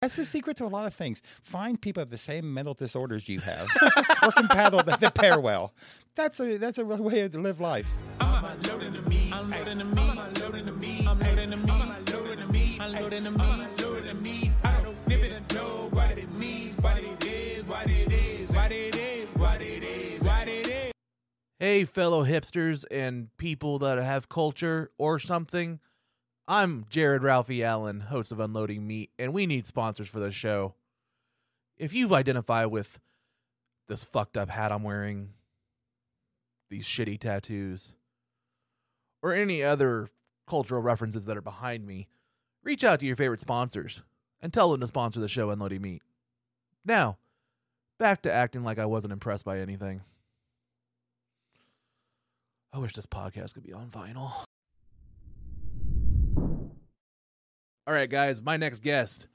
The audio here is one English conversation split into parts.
That's the secret to a lot of things. Find people of the same mental disorders you have, or compatible that they pair well. That's a that's a real way to live life. I'm loading the meat. I'm loading the meat. I'm loading the meat. I'm loading the meat. I'm loading the meat. I'm loading the meat. I'm loading the meat. I don't even know what it means, what it is, what it is, what it is, what it is, what it is. Hey, fellow hipsters and people that have culture or something. I'm Jared Ralphie Allen, host of Unloading Meat, and we need sponsors for this show. If you identify with this fucked up hat I'm wearing, these shitty tattoos, or any other cultural references that are behind me, reach out to your favorite sponsors and tell them to sponsor the show Unloading Meat. Now, back to acting like I wasn't impressed by anything. I wish this podcast could be on vinyl. All right, guys, my next guest.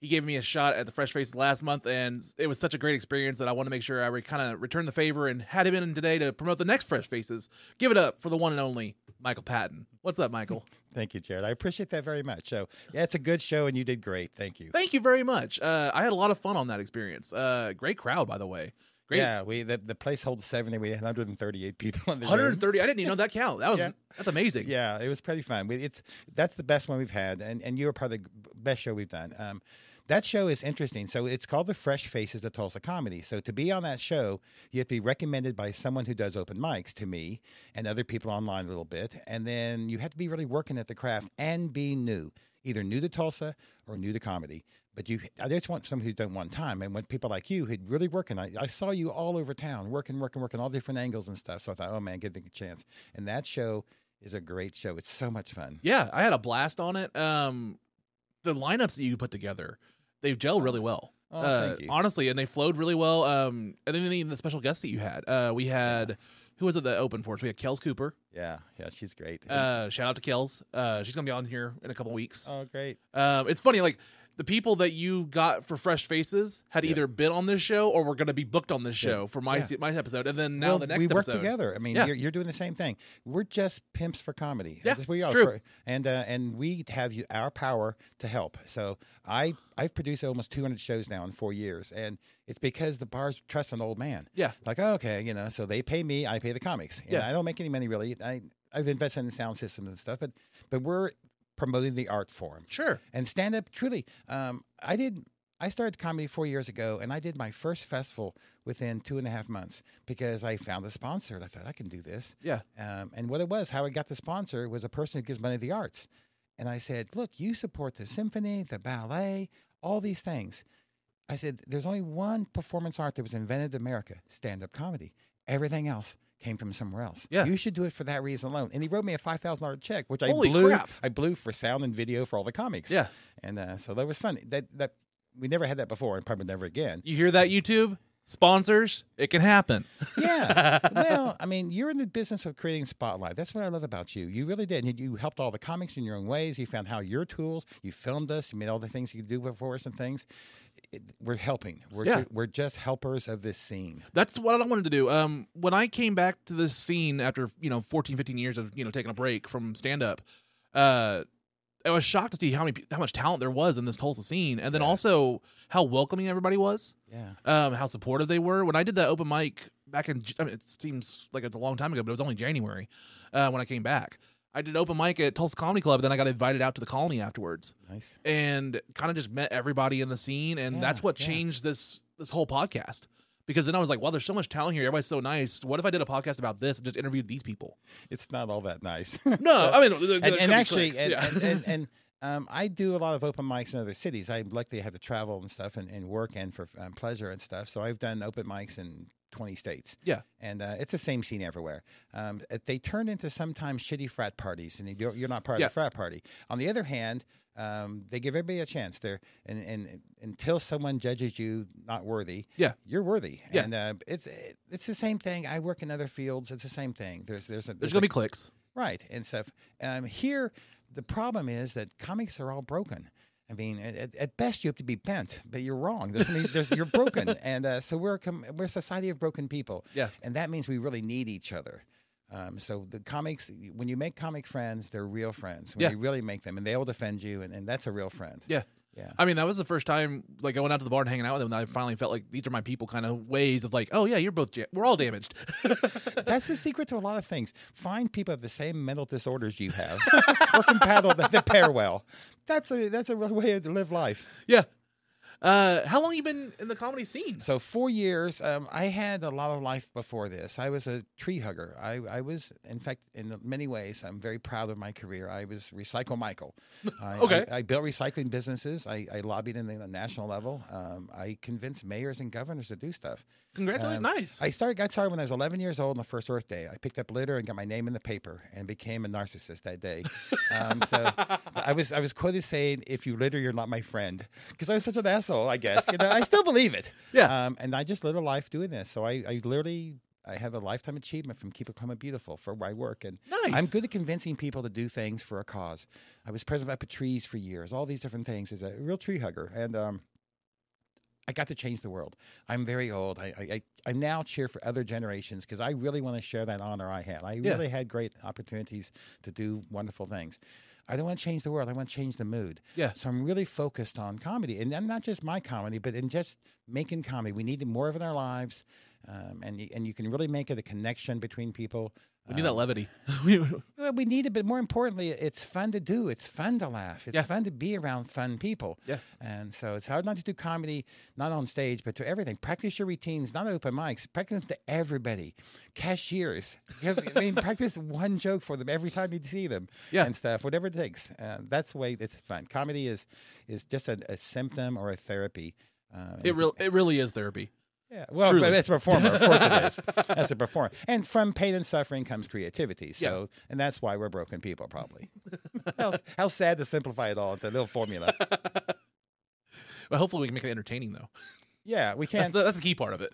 He gave me a shot at the Fresh Face last month, and it was such a great experience that I want to make sure I re- kind of return the favor and had him in today to promote the next Fresh Faces. Give it up for the one and only Michael Patton. What's up, Michael? Thank you, Jared. I appreciate that very much. So yeah, it's a good show, and you did great. Thank you. Thank you very much. Uh, I had a lot of fun on that experience. Uh, great crowd, by the way. Great. Yeah, we the, the place holds seventy. We had 138 people in the 130. I didn't even know that count. That was Yeah. that's amazing. Yeah, it was pretty fun. We, it's that's the best one we've had, and and you were part of the best show we've done. Um, that show is interesting. So it's called the Fresh Faces of Tulsa Comedy. So to be on that show, you have to be recommended by someone who does open mics to me and other people online a little bit, and then you have to be really working at the craft and be new, either new to Tulsa or new to comedy. But you, I just want someone who's done one time, and when people like you who'd really working, I, I saw you all over town working, working, working, all different angles and stuff. So I thought, oh man, give it a chance. And that show is a great show. It's so much fun. Yeah, I had a blast on it. Um, the lineups that you put together, they gel really well. Oh, uh, thank you. Honestly, and they flowed really well. Um, and then even the special guests that you had, uh, we had who was it that opened for us? We had Kels Cooper. Yeah, yeah, she's great. Uh, shout out to Kels. Uh, she's gonna be on here in a couple weeks. oh, great. Um, it's funny, like the people that you got for Fresh Faces had Yeah. either been on this show or were gonna be booked on this Yeah. show for my Yeah. se- my episode, and then now well, the next we work episode. together. I mean, Yeah. you're, you're doing the same thing. We're just pimps for comedy. Yeah, That's we it's are. true. And uh, and we have you, our power to help. So I I've produced almost 200 shows now in four years, and it's because the bars trust an old man. Yeah. Like oh, okay, you know, so they pay me, I pay the comics. And Yeah. I don't make any money really. I I've invested in sound systems and stuff, but but we're promoting the art form. Sure. And stand up, truly, um, I did. I started comedy four years ago, and I did my first festival within two and a half months because I found a sponsor. And I thought I can do this. Yeah. Um, and what it was, how I got the sponsor was a person who gives money to the arts. And I said, "Look, you support the symphony, the ballet, all these things." I said, "There's only one performance art that was invented in America: stand-up comedy. Everything else." Came from somewhere else. Yeah. you should do it for that reason alone. And he wrote me a five thousand dollar check, which I blew. crap. I blew for sound and video for all the comics. Yeah. And uh, so that was fun. That that we never had that before, and probably never again. You hear that, YouTube sponsors? It can happen. Yeah. well, I mean, you're in the business of creating spotlight. That's what I love about you. You really did. And you helped all the comics in your own ways. You found how your tools. You filmed us. You made all the things you could do for us and things. It, we're helping. We're Yeah. we're just helpers of this scene. That's what I wanted to do. Um, when I came back to this scene after you know 14, 15 years of you know taking a break from stand up, uh, I was shocked to see how many how much talent there was in this Tulsa scene, and then Yeah. also how welcoming everybody was, Yeah. um, how supportive they were. When I did that open mic back in, I mean, it seems like it's a long time ago, but it was only January uh, when I came back. I did open mic at Tulsa Comedy Club, then I got invited out to the Colony afterwards Nice. and kind of just met everybody in the scene and that's Yeah, what yeah. changed this this whole podcast because then I was like, wow, there's so much talent here. Everybody's so nice. What if I did a podcast about this and just interviewed these people? It's not all that nice. No, I mean, there- and, and actually, and, yeah. and, and, and, um, I do a lot of open mics in other cities. I have to travel and stuff and, and work and for um, pleasure and stuff. So I've done open mics in 20 states. Yeah. And uh, it's the same scene everywhere. Um, they turn into sometimes shitty frat parties, and you're, you're not part Yeah. of the frat party. On the other hand, um, they give everybody a chance. They're and, and until someone judges you not worthy, Yeah. you're worthy. Yeah. And uh, it's it's the same thing. I work in other fields. It's the same thing. There's there's a, there's a gonna be clicks. Right, and stuff. Um, here, the problem is that comics are all broken. I mean, at, at- best, you have to be bent, but you're wrong. There's, there's you're broken, and uh, so we're a com- we're a society of broken people. Yeah. and that means we really need each other. Um, so the comics, when you make comic friends, they're real friends. When Yeah. you really make them, and they'll defend you, and, and that's a real friend. Yeah. Yeah. I mean, that was the first time like I went out to the bar and hanging out with them. And I finally felt like these are my people, kind of ways of like, oh yeah, you're both ja- we're all damaged. That's the secret to a lot of things. Find people of the same mental disorders you have, or compatible that, pair well. That's a that's a real way to live life. yeah. Uh, how long you been in the comedy scene? So four years. Um, I had a lot of life before this. I was a tree hugger. I, I was, in fact, in many ways, I'm very proud of my career. I was Recycle Michael. I, Okay. I, I built recycling businesses. I, I lobbied in the national level. Um, I convinced mayors and governors to do stuff. Congratulations, Um, nice. I started got started when I was 11 years old on the first Earth Day. I picked up litter and got my name in the paper and became a narcissist that day. Um, so I was I was quoted saying, "If you litter, you're not my friend," because I was such an asshole. I guess you know. I still believe it. Yeah. Um, and I just lived a life doing this. So I, I literally. I have a lifetime achievement from Keep It Climate Beautiful for my work, and Nice. I'm good at convincing people to do things for a cause. I was president of Up With Trees for years, all these different things as a real tree hugger, and um, I got to change the world. I'm very old. I I, I, now cheer for other generations because I really want to share that honor I had. I Yeah. really had great opportunities to do wonderful things. I don't want to change the world. I want to change the mood. Yeah. So I'm really focused on comedy, and then not just my comedy, but in just making comedy. We need more of it in our lives, um, and and you can really make it a connection between people. We need that Um, levity. we need it, but more importantly, it's fun to do. It's fun to laugh. It's Yeah. fun to be around fun people. Yeah. And so it's hard not to do comedy, not on stage, but to everything. Practice your routines, not open mics. Practice them to everybody. Cashiers. I mean, practice one joke for them every time you see them. Yeah. And stuff, whatever it takes. Uh, that's the way it's fun. Comedy is is just a, a symptom or a therapy. Uh, it real it really is therapy. Yeah, well, Truly. as a performer, of course it is. As a performer, and from pain and suffering comes creativity. So, and that's why we're broken people, probably. how, how sad to simplify it all into a little formula. Well, hopefully we can make it entertaining though. Yeah, we That's can. the, that's the key part of it.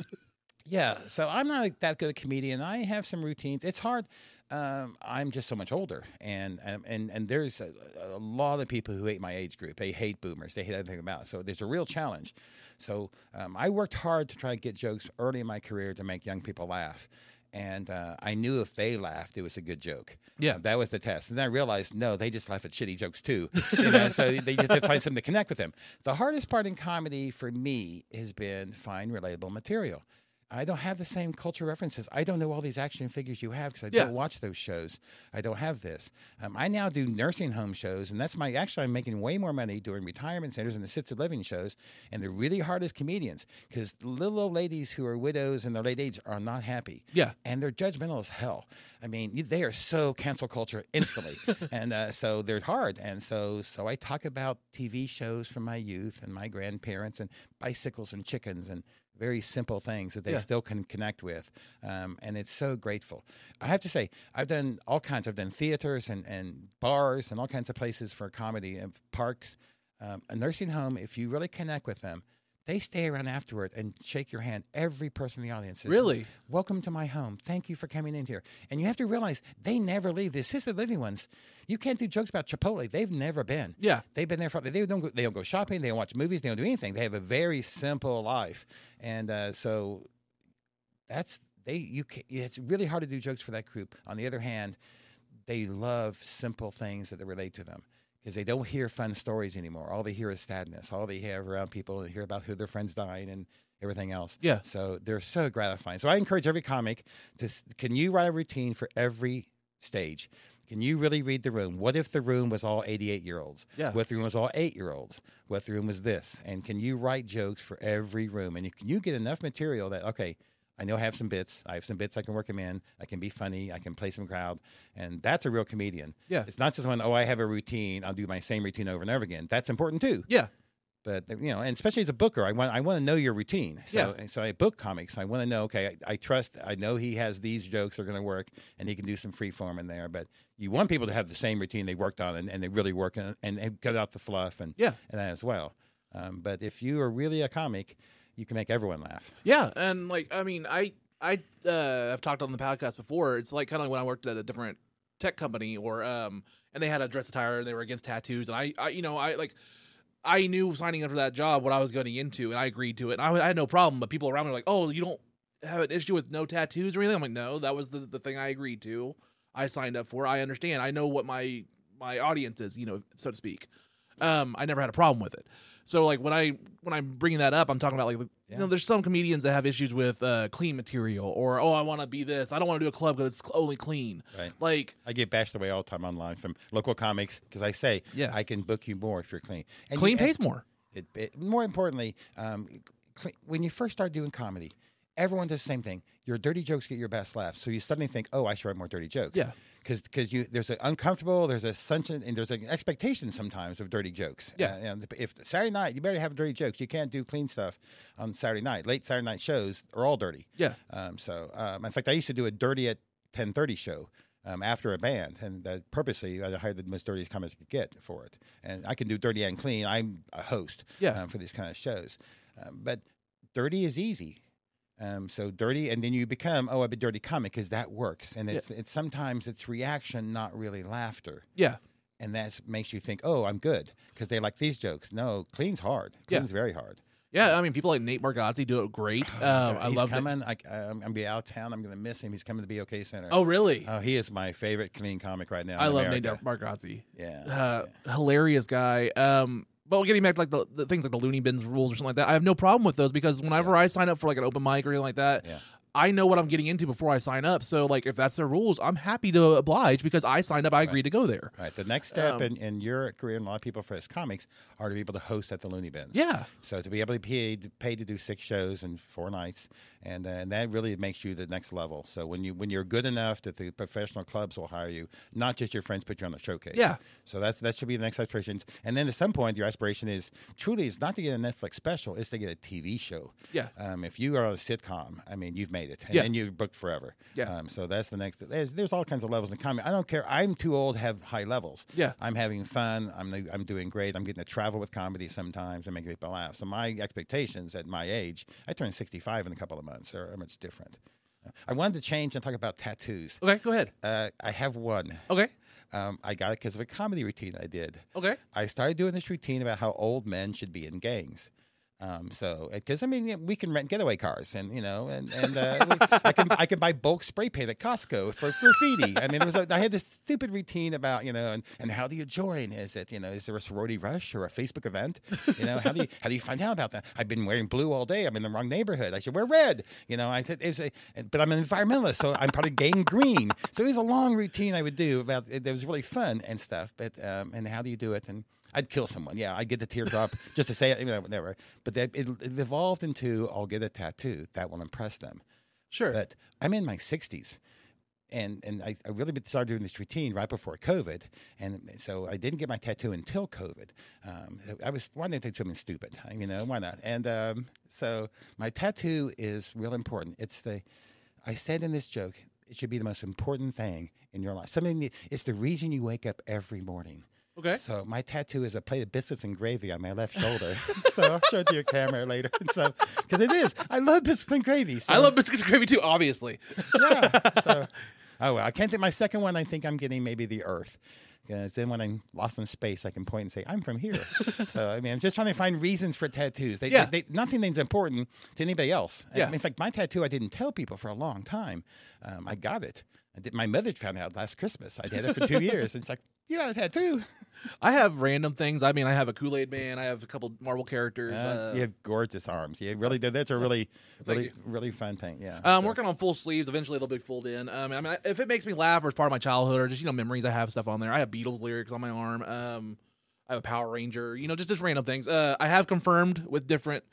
Yeah, so I'm not that good a comedian. I have some routines. It's hard. Um, I'm just so much older, and and and, and there's a, a lot of people who hate my age group. They hate boomers. They hate everything about. It. So there's a real challenge. So um, I worked hard to try to get jokes early in my career to make young people laugh. And uh, I knew if they laughed, it was a good joke. Yeah. Uh, that was the test. And then I realized, no, they just laugh at shitty jokes too. You know, so they just find something to connect with them. The hardest part in comedy for me has been find relatable material. I don't have the same culture references. I don't know all these action figures you have because I Yeah. don't watch those shows. I don't have this. Um, I now do nursing home shows, and that's my actually I'm making way more money doing retirement centers and the assisted living shows. And they're really hard as comedians because little old ladies who are widows in their late age are not happy. Yeah. and they're judgmental as hell. I mean, they are so cancel culture instantly, and uh, so they're hard. And so, so I talk about TV shows from my youth and my grandparents and bicycles and chickens and very simple things that they Yeah. still can connect with. Um, and it's so grateful. I have to say, I've done all kinds. I've done theaters and, and bars and all kinds of places for comedy and parks. Um, a nursing home, if you really connect with them, they stay around afterward and shake your hand. Every person in the audience says, Really? Welcome to my home. Thank you for coming in here. And you have to realize they never leave. The assisted living ones, you can't do jokes about Chipotle. They've never been. Yeah. They've been there for. They don't. Go, they don't go shopping. They don't watch movies. They don't do anything. They have a very simple life, and uh, so that's they. You. Can, it's really hard to do jokes for that group. On the other hand, they love simple things that relate to them because they don't hear fun stories anymore. All they hear is sadness. All they hear around people and hear about who their friends died and everything else. Yeah. So they're so gratifying. So I encourage every comic to can you write a routine for every stage? Can you really read the room? What if the room was all 88 year olds? Yeah. What if the room was all eight year olds? What if the room was this? And can you write jokes for every room? And you, can you get enough material that, okay, I know I have some bits. I have some bits I can work them in. I can be funny. I can play some crowd. And that's a real comedian. Yeah. It's not just when, oh, I have a routine. I'll do my same routine over and over again. That's important too. Yeah. But you know, and especially as a booker, I want I want to know your routine. So Yeah. so I book comics. I want to know. Okay, I, I trust. I know he has these jokes are going to work, and he can do some free form in there. But you want people to have the same routine they worked on, and, and they really work and, and, and cut out the fluff and Yeah. and that as well. Um, but if you are really a comic, you can make everyone laugh. Yeah, and like I mean, I I uh, I've talked on the podcast before. It's like kind of like when I worked at a different tech company, or um, and they had a dress attire, and they were against tattoos, and I, I you know, I like. I knew signing up for that job what I was getting into, and I agreed to it. And I, I had no problem, but people around me were like, "Oh, you don't have an issue with no tattoos or anything?" I'm like, "No, that was the, the thing I agreed to. I signed up for. I understand. I know what my my audience is, you know, so to speak. Um, I never had a problem with it. So like when I when I'm bringing that up, I'm talking about like you know there's some comedians that have issues with uh, clean material or oh I want to be this I don't want to do a club because it's only clean. Right. Like I get bashed away all the time online from local comics because I say, Yeah. I can book you more if you're clean. And clean you, pays more. It, it, more importantly, um, cle when you first start doing comedy, everyone does the same thing. Your dirty jokes get your best laughs, so you suddenly think, "Oh, I should write more dirty jokes." Yeah. because you there's an uncomfortable, there's a assumption, and there's an expectation sometimes of dirty jokes. Yeah. Uh, and if Saturday night, you better have dirty jokes. You can't do clean stuff on Saturday night. Late Saturday night shows are all dirty. Yeah. Um, so, um, in fact, I used to do a dirty at ten thirty show. Um, after a band, and uh, purposely I hired the most dirtiest comics I could get for it. And I can do dirty and clean. I'm a host Yeah. um, for these kind of shows. Um, but dirty is easy. Um, so dirty, and then you become oh, I'm a dirty comic because that works, and it's it's sometimes it's reaction, not really laughter, Yeah. and that makes you think oh, I'm good because they like these jokes. No, clean's hard. Yeah. Clean's very hard. Yeah, I mean, people like Nate Bargatze do it great. Um, I He's love it. coming. I, I'm gonna be out of town. I'm gonna miss him. He's coming to the BOK Center. Oh, really? Oh, he is my favorite clean comic right now. I love America. Nate Bargatze. Yeah. Uh, hilarious guy. Um, but getting back to like the, the things like the loony bins rules or something like that, I have no problem with those because whenever I sign up for like an open mic or anything like that, Yeah. I know what I'm getting into before I sign up. So like if that's their rules, I'm happy to oblige because I signed up. I agreed to go there. Right. The next step Um, in, in your career, and a lot of people for as comics, are to be able to host at the Looney Bins. Yeah. So to be able to be paid, paid to do six shows in four nights, and, uh, and that really makes you the next level. So when you when you're good enough that the professional clubs will hire you, not just your friends put you on the showcase. Yeah. So that's that should be the next aspiration. And then at some point, your aspiration is truly is not to get a Netflix special, it's to get a TV show. Yeah. Um, if you are on a sitcom, I mean, you've made it, and Yeah. then you're booked forever. Yeah. Um, so that's the next. There's, there's all kinds of levels in comedy. I don't care. I'm too old to have high levels. Yeah. I'm having fun. I'm I'm doing great. I'm getting to travel with comedy sometimes and make people laugh. So my expectations at my age, I turn 65 in a couple of months, are, are much different. I wanted to change and talk about tattoos. Okay, go ahead. Uh, I have one. Okay. Um, I got it because of a comedy routine I did. Okay. I started doing this routine about how old men should be in gangs. Um, so, because I mean, we can rent getaway cars, and you know, and and uh, we, I can I can buy bulk spray paint at Costco for graffiti. I mean, there was a, I had this stupid routine about you know, and, and how do you join? Is it you know, is there a sorority rush or a Facebook event? You know, how do you how do you find out about that? I've been wearing blue all day. I'm in the wrong neighborhood. I should wear red. You know, I said it was a, but I'm an environmentalist, so I'm probably gang green. So it was a long routine I would do about it. It was really fun and stuff. But um, and how do you do it? And I'd kill someone. Yeah, I'd get the teardrop just to say it. You know, whatever. But that, it, it evolved into I'll get a tattoo that will impress them. Sure. But I'm in my 60s. And, and I, I really started doing this routine right before COVID. And so I didn't get my tattoo until COVID. Um, I was wanting to do something stupid, you know, why not? And um, so my tattoo is real important. It's the, I said in this joke, it should be the most important thing in your life. Something, that- it's the reason you wake up every morning. Okay. So my tattoo is a plate of biscuits and gravy on my left shoulder. so I'll show it to your camera later. And so because it is, I love biscuits and gravy. So, I love biscuits and gravy too, obviously. yeah. So oh well, I can't think. My second one, I think I'm getting maybe the Earth. Because then when I'm lost in space, I can point and say I'm from here. so I mean, I'm just trying to find reasons for tattoos. They, Yeah. they, nothing's important to anybody else. Yeah. In fact, my tattoo I didn't tell people for a long time. Um, I got it. I did, my mother found out last Christmas. I had it for two years. And it's like, you got a tattoo. I have random things. I mean, I have a Kool Aid Man. I have a couple Marvel characters. Uh, uh, you have gorgeous arms. You really do. That's a really, really, you. really fun thing. Yeah. I'm So- working on full sleeves. Eventually, they'll be folded in. Um, I mean, if it makes me laugh or it's part of my childhood or just you know memories, I have stuff on there. I have Beatles lyrics on my arm. Um, I have a Power Ranger. You know, just just random things. Uh, I have confirmed with different.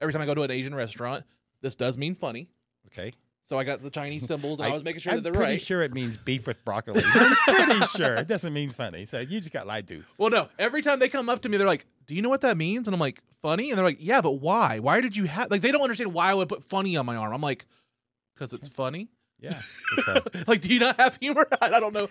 Every time I go to an Asian restaurant, this does mean funny. Okay. So I got the Chinese symbols, and I, was making sure I'm that they're right. pretty right. sure it means beef with broccoli. I'm pretty sure it doesn't mean funny. So you just got lied to. Well, no. Every time they come up to me, they're like, "Do you know what that means?" And I'm like, "Funny." And they're like, "Yeah, but why? Why did you have like?" They don't understand why I would put funny on my arm. I'm like, "Cause it's funny." Yeah. like, do you not have humor? I don't know.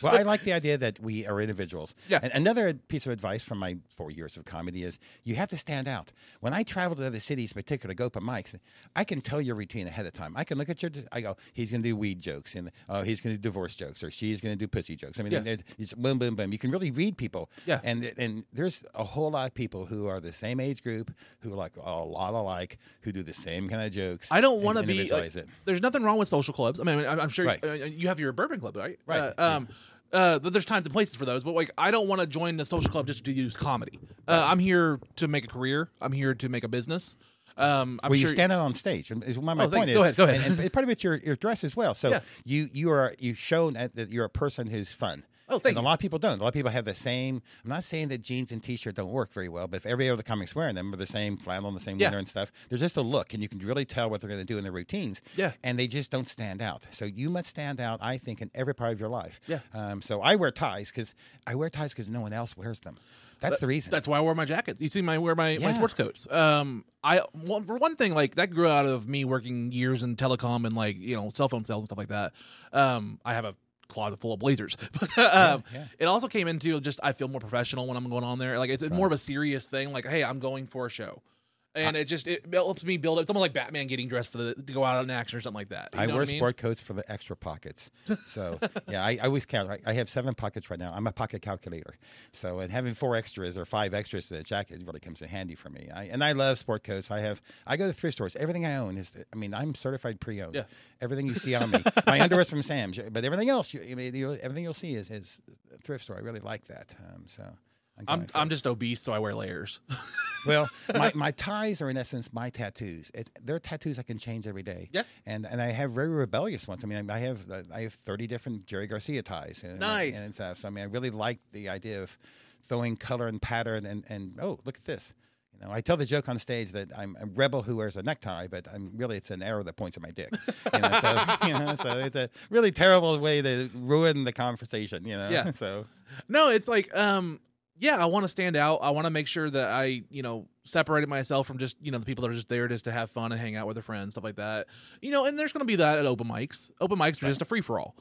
Well, I like the idea that we are individuals. Yeah. And another piece of advice from my four years of comedy is you have to stand out. When I travel to other cities, in particular, to go open mics, I can tell your routine ahead of time. I can look at your, I go, he's going to do weed jokes, and oh, he's going to do divorce jokes, or she's going to do pussy jokes. I mean, Yeah. it's boom, boom, boom. You can really read people. Yeah. And and there's a whole lot of people who are the same age group, who are like a lot alike, who do the same kind of jokes. I don't want to be. Like, there's nothing wrong with social clubs. I mean, I'm I'm sure Right. uh, you have your bourbon club, right? Right. Uh, um, Uh, there's times and places for those, but like I don't want to join the social club just to use comedy. Uh, I'm here to make a career. I'm here to make a business. Um, I'm well, sure you stand out on stage. And my, my Oh, point is, go ahead, go ahead. And, and part of it's your, your dress as well. So Yeah. you you are you've shown that you're a person who's fun. Oh, thank and you. a lot of people don't. A lot of people have the same. I'm not saying that jeans and t-shirt don't work very well, but if every other comic's wearing them, or the same flannel and the same Yeah. winter and stuff, there's just a look, and you can really tell what they're going to do in their routines. Yeah. and they just don't stand out. So you must stand out, I think, in every part of your life. Yeah. Um, so I wear ties because I wear ties because no one else wears them. That's the reason. That's why I wear my jacket. You see, my wear my, my sports coats. Um, I well, for one thing, like that grew out of me working years in telecom and like you know cell phone sales and stuff like that. Um, I have a closet full of blazers, but um, yeah. it also came into just I feel more professional when I'm going on there. Like it's more of a serious thing. Like, hey, I'm going for a show. And it just it helps me build. It's almost like Batman getting dressed for the to go out on action or something like that. You I know wear what I mean? sport coats for the extra pockets. So yeah, I, I always count. I, I have seven pockets right now. I'm a pocket calculator. So and having four extras or five extras to that jacket really comes in handy for me. I, and I love sport coats. I have. I go to thrift stores. Everything I own is. I mean, I'm certified pre-owned. Yeah. Everything you see on me. My underwear's from Sam's, but everything else, you, I you, everything you'll see is is thrift store. I really like that. Um, so. I'm I'm just obese, so I wear layers. Well, my, my ties are in essence my tattoos. It, they're tattoos I can change every day. Yeah. and and I have very rebellious ones. I mean, I have uh, I have thirty different Jerry Garcia ties. And, Nice. and stuff. So I mean, I really like the idea of throwing color and pattern and and oh look at this. You know, I tell the joke on stage that I'm a rebel who wears a necktie, but I'm really it's an arrow that points at my dick. You know, so, you know, so it's a really terrible way to ruin the conversation. You know, Yeah. So No, it's like, um, yeah, I want to stand out. I want to make sure that I, you know, separated myself from just, you know, the people that are just there just to have fun and hang out with their friends, stuff like that. You know, and there's going to be that at open mics. Open mics are just a free for all.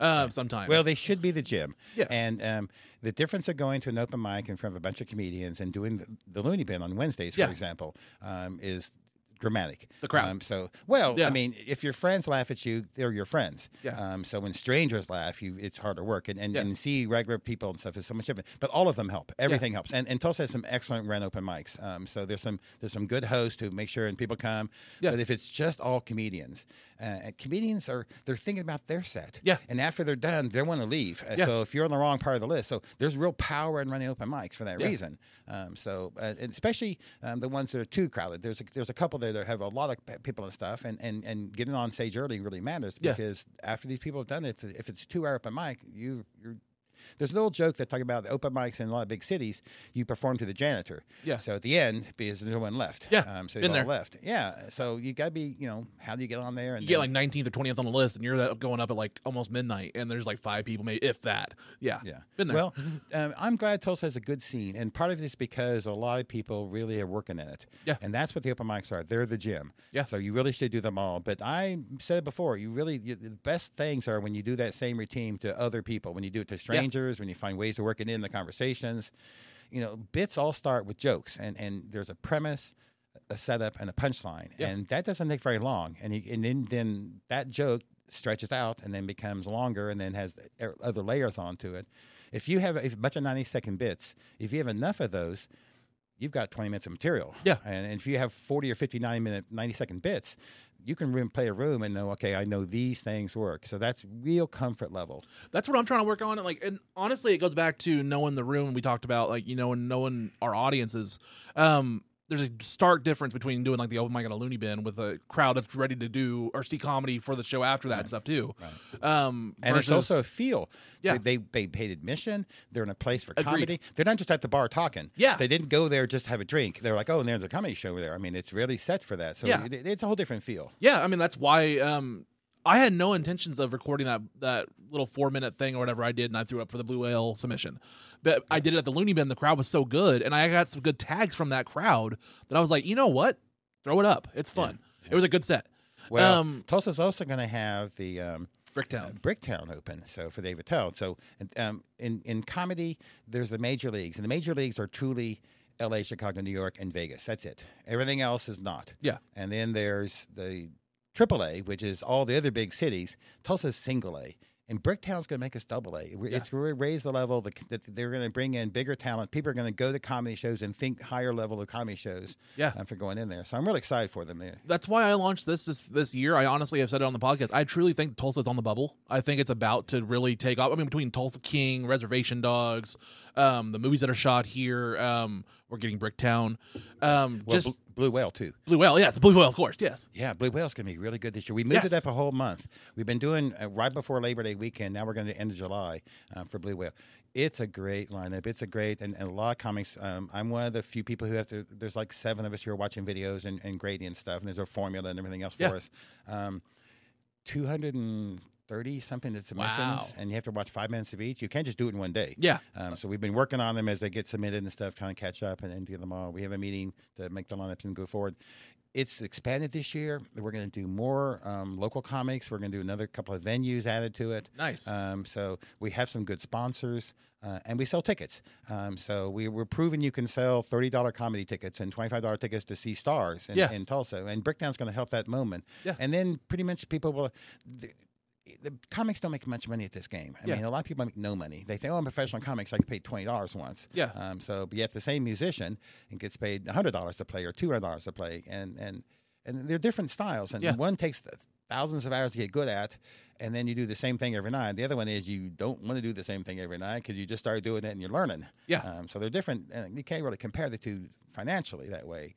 Uh, sometimes. Well, they should be the gym. Yeah. And um, the difference of going to an open mic in front of a bunch of comedians and doing the, the Looney Bin on Wednesdays, for Yeah. example, um, is dramatic. The crowd. Um, so, well, Yeah. I mean, if your friends laugh at you, they're your friends. Yeah. Um, so when strangers laugh, you it's harder work. And and, Yeah. and see regular people and stuff is so much different. But all of them help. Everything helps. And and Tulsa has some excellent run open mics. Um, so there's some there's some good hosts who make sure and people come. Yeah. But if it's just all comedians, uh, comedians are they're thinking about their set. Yeah. And after they're done, they want to leave. Uh, Yeah. So if you're on the wrong part of the list, so there's real power in running open mics for that Yeah. reason. Um, so uh, and especially um, the ones that are too crowded. There's a, there's a couple there have a lot of people and stuff, and, and, and getting on stage early really matters Yeah. because after these people have done it, if it's two hour open mic, you you're there's an old joke that talk about the open mics in a lot of big cities. You perform to the janitor. Yeah. So at the end, because there's no one left. Yeah, Um, so been they've all there. left. Yeah. So you got to be, you know, how do you get on there? And you get then- like 19th or 20th on the list, and you're that- going up at like almost midnight, and there's like five people, maybe if that. Yeah. Yeah. Been there. Well, um, I'm glad Tulsa has a good scene, and part of it is because a lot of people really are working in it. Yeah. And that's what the open mics are. They're the gym. Yeah. So you really should do them all. But I said it before. You really you, the best things are when you do that same routine to other people. When you do it to strangers. When you find ways to work it in the conversations. You know, bits all start with jokes, and and there's a premise. A setup and a punchline, Yeah. and that doesn't take very long. And you, and then then that joke stretches out and then becomes longer, and then has other layers onto it. If you have a bunch of 90 second bits, if you have enough of those, you've got 20 minutes of material. Yeah. And, if you have 40 or 59 minute, 90 second bits, you can room, play a room and know, okay, I know these things work. So that's real comfort level. that's what I'm trying to work on. And like, and honestly, it goes back to knowing the room we talked about, like you know, and knowing our audiences. Um, there's a stark difference between doing like the open mic at a loony bin with a crowd that's ready to do or see comedy for the show after that and stuff too. Um, And it's versus- also a feel. Yeah. They, they, they paid admission. They're in a place for Agreed. comedy. They're not just at the bar talking. Yeah. They didn't go there just to have a drink. They're like, oh, and there's a comedy show there. I mean, it's really set for that. So Yeah. it, it's a whole different feel. yeah. I mean, that's why um, I had no intentions of recording that that little four minute thing or whatever I did, and I threw up for the Blue Whale submission. But I did it at the Looney Bin. The crowd was so good, and I got some good tags from that crowd that I was like, you know what, throw it up. It's fun. It was a good set. Well, Um, Tulsa's also going to have the um, Bricktown. Bricktown open. So for Dave Attell. So um, in in comedy, there's the major leagues, and the major leagues are truly L.A., Chicago, New York, and Vegas. That's it. Everything else is not. Yeah. And then there's the AAA, which is all the other big cities. Tulsa's single A. And Bricktown's going to make us double A. We're- It's going to raise the level. The, that they're going to bring in bigger talent. People are going to go to comedy shows and think higher level of comedy shows. Yeah. um, for going in there. So I'm really excited for them there. That's why I launched this this this year. I honestly have said it on the podcast. I truly think Tulsa's on the bubble. I think it's about to really take off. I mean, between Tulsa King, Reservation Dogs, um, the movies that are shot here, um, we're getting Bricktown. Um, Well, just Blue Whale too. Blue Whale, yes, Blue Whale, of course, yes. Yeah, Blue Whale's going to be really good this year. We moved Yes. it up a whole month. We've been doing uh, right before Labor Day weekend. Now we're going to end of July uh, for Blue Whale. It's a great lineup. It's a great and, and a lot of comics. Um, I'm one of the few people who have to. There's like seven of us who are watching videos and, and grading and stuff, and there's a formula and everything else Yeah. for us. Um, Two hundred and thirty something submissions, Wow. and you have to watch five minutes of each. You can't just do it in one day. Yeah. Um, so we've been working on them as they get submitted and stuff, trying to catch up and, and get them all. We have a meeting to make the lineups and go forward. It's expanded this year. We're going to do more um, local comics. We're going to do another couple of venues added to it. Nice. Um, so we have some good sponsors, uh, and we sell tickets. Um, so we, we're proving you can sell thirty dollar comedy tickets and twenty five dollar tickets to see stars in, Yeah. in Tulsa. And Bricktown's going to help that moment. Yeah. And then pretty much people will. The comics don't make much money at this game. I Yeah. mean, a lot of people make no money. They think, "Oh, I'm a professional comics. I get paid twenty dollars once." Yeah. Um, so, but yet the same musician and gets paid hundred dollars to play or two hundred dollars to play, and and and they're different styles. And Yeah. one takes thousands of hours to get good at, and then you do the same thing every night. The other one is you don't want to do the same thing every night because you just started doing it and you're learning. Yeah. Um, so they're different, and you can't really compare the two financially that way.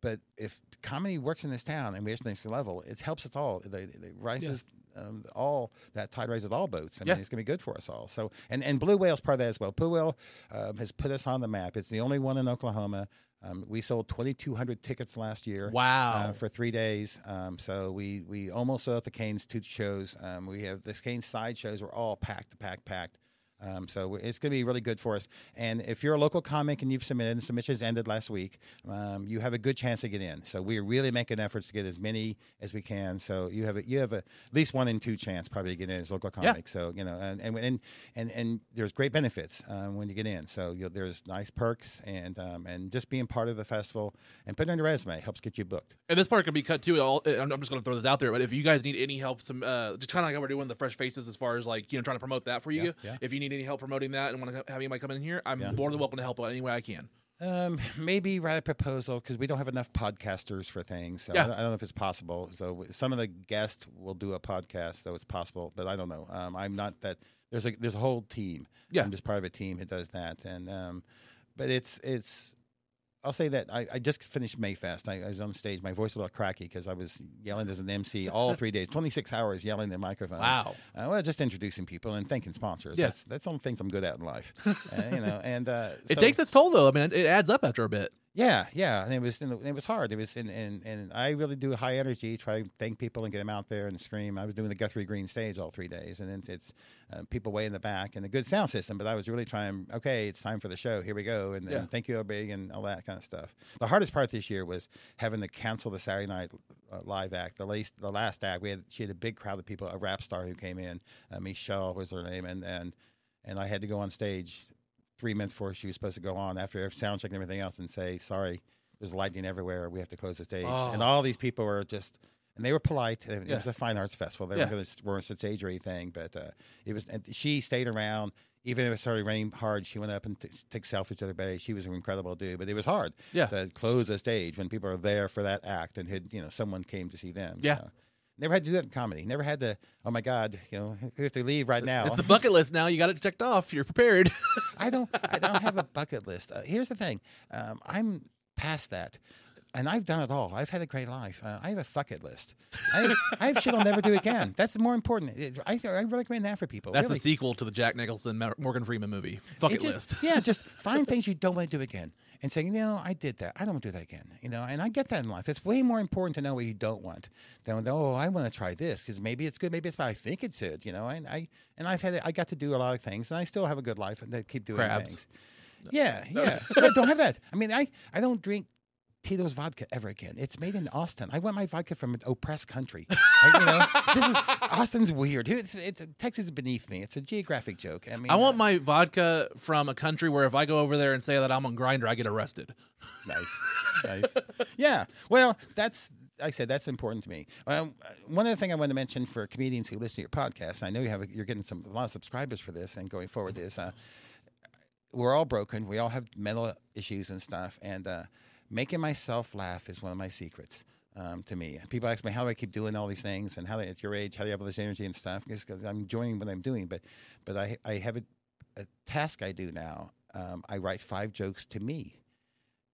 But if comedy works in this town and we reach the next level, it helps us all. It, it rises um, all that tide raises all boats. I Yeah. mean, it's going to be good for us all. So, and and Blue Whale's part of that as well. Blue Whale um, has put us on the map. It's the only one in Oklahoma. Um, we sold 2,200 tickets last year. Wow. Uh, for three days. Um, so we we almost sold out the Cain's two shows. Um, we have the Cain's side shows were all packed, packed, packed. Um, so it's going to be really good for us. And if you're a local comic and you've submitted, and submissions ended last week, um, you have a good chance to get in. So we're really making efforts to get as many as we can. So you have a, you have a, at least one in two chance probably to get in as local Yeah. comic. So you know, and and and and, and there's great benefits um, when you get in. So there's nice perks and um, and just being part of the festival and putting on your resume helps get you booked. And this part can be cut too. All, I'm just going to throw this out there, but if you guys need any help, some uh, just kind of like we're doing the fresh faces, as far as like you know trying to promote that for you. Yeah, yeah. If you need any help promoting that and want to have anybody come in here, I'm Yeah. more than welcome to help out any way I can. Um, maybe write a proposal because we don't have enough podcasters for things. So Yeah. I, don't, I don't know if it's possible. So some of the guests will do a podcast, so it's possible, but I don't know. Um, I'm not that. There's a there's a whole team. Yeah. I'm just part of a team that does that, and um, but it's it's. I'll say that I, I just finished Mayfest. I, I was on stage. My voice was a little cracky because I was yelling as an MC all three days, 26 hours yelling in the microphone. Wow. Uh, well, just introducing people and thanking sponsors. Yeah. That's that's the things I'm good at in life. uh, you know, and uh, It so- takes its toll though. I mean, it adds up after a bit. Yeah, yeah, and it was and it was hard. It was and and, and I really do high energy, try to thank people and get them out there and scream. I was doing the Guthrie Green stage all three days, and then it's uh, people way in the back and a good sound system. But I was really trying. Okay, it's time for the show. Here we go, and, Yeah. and thank you, Obey, and all that kind of stuff. The hardest part this year was having to cancel the Saturday night uh, live act. The last the last act, we had she had a big crowd of people, a rap star who came in. Uh, Michelle was her name, and and and I had to go on stage three minutes before she was supposed to go on after sound check and everything else and say, sorry, there's lightning everywhere. We have to close the stage. Oh. And all these people were just, and they were polite. It Yeah. was a fine arts festival. They Yeah. weren't going to weren't stage or anything, but uh, it was. And she stayed around. Even if it started raining hard, she went up and t- took selfies with everybody. She was an incredible dude, but it was hard Yeah. to close a stage when people are there for that act and had you know someone came to see them. Yeah. So, never had to do that in comedy. Never had to. Oh my God, you know, we have to leave right now. It's the bucket list now. You got it checked off. You're prepared. I don't. I don't have a bucket list. Uh, here's the thing. Um, I'm past that, and I've done it all. I've had a great life. Uh, I have a fuck it list. I have, I have shit I'll never do again. That's more important. It, I, I recommend that for people. That's really. the sequel to the Jack Nicholson Morgan Freeman movie. Fuck it, It just, list. yeah, just find things you don't want to do again, and saying, you know, I did that. I don't want to do that again. You know, and I get that in life. It's way more important to know what you don't want than oh, I want to try this because maybe it's good, maybe it's bad. I think it's good. You know, and I and I've had I got to do a lot of things, and I still have a good life and I keep doing Crabs. things. Yeah, yeah. but I don't have that. I mean, I I don't drink. Tito's vodka ever again. It's made in Austin. I want my vodka from an oppressed country. I, you know, this is Austin's weird. It's, it's Texas is beneath me. It's a geographic joke. I mean, I want uh, my vodka from a country where if I go over there and say that I'm on Grindr, I get arrested. nice, nice. Yeah. Well, that's I said that's important to me. Um, one other thing I want to mention for comedians who listen to your podcast, I know you have a, you're getting some a lot of subscribers for this, and going forward is uh, we're all broken. We all have mental issues and stuff, and uh, making myself laugh is one of my secrets. Um, to me, people ask me how do I keep doing all these things, and how do, at your age, how do you have all this energy and stuff? Because I'm enjoying what I'm doing, but but I I have a, a task I do now. Um, I write five jokes to me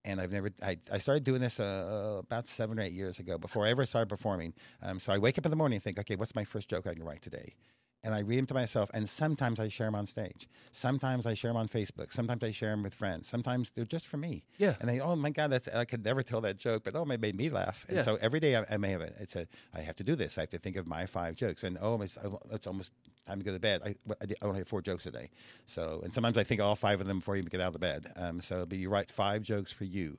and I've never. I, I started doing this uh, about seven or eight years ago before I ever started performing. Um, so I wake up in the morning and think, okay, what's my first joke I can write today? And I read them to myself, and sometimes I share them on stage. Sometimes I share them on Facebook. Sometimes I share them with friends. Sometimes they're just for me. Yeah. And they, oh my God, that's I could never tell that joke, but oh, it made me laugh. And Yeah. so every day I, I may have it. It's a I have to do this. I have to think of my five jokes, and oh, it's, it's almost time to go to bed. I, I only have four jokes a day. So and sometimes I think all five of them before you even get out of bed. Um, so but you write five jokes for you.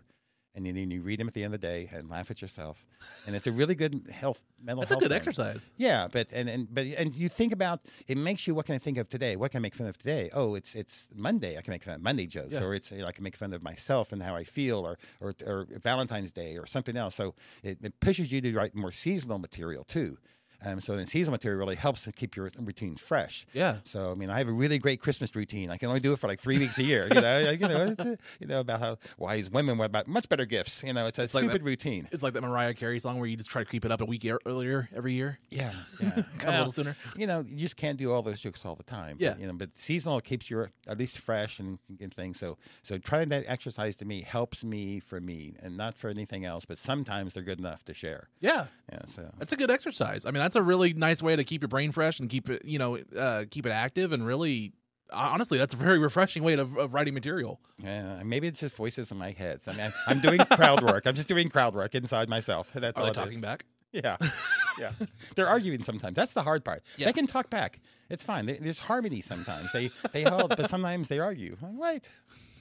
And then you read them at the end of the day and laugh at yourself, and it's a really good health mental. That's a good thing. exercise. Yeah, but and, and but and you think about it makes you what can I think of today? What can I make fun of today? Oh, it's it's Monday. I can make fun of Monday jokes, Yeah. or it's you know, I can make fun of myself and how I feel, or or, or Valentine's Day or something else. So it, it pushes you to write more seasonal material too. Um, so then seasonal material really helps to keep your routine fresh. Yeah. So I mean, I have a really great Christmas routine. I can only do it for like three weeks a year. You know, you know, it's, uh, you know about how wise women, what about much better gifts. You know, it's a like stupid that- routine. It's like that Mariah Carey song where you just try to creep it up a week ear- earlier every year. Yeah, yeah. Come a little sooner. You know, you just can't do all those jokes all the time. Yeah. But, you know, but seasonal keeps you at least fresh and, and things. So, so trying that exercise to me helps me for me and not for anything else. But sometimes they're good enough to share. Yeah. Yeah. So That's a good exercise. I mean, that's a really nice way to keep your brain fresh and keep it, you know, uh, keep it active and really, honestly, that's a very refreshing way of, of writing material. yeah, maybe it's just voices in my head. So, I mean, I, I'm doing crowd work. I'm just doing crowd work inside myself. That's Are all they it is. talking back? Yeah, yeah. They're arguing sometimes. That's the hard part. Yeah. They can talk back. It's fine. There- There's harmony sometimes. They they hold, but sometimes they argue. I'm like,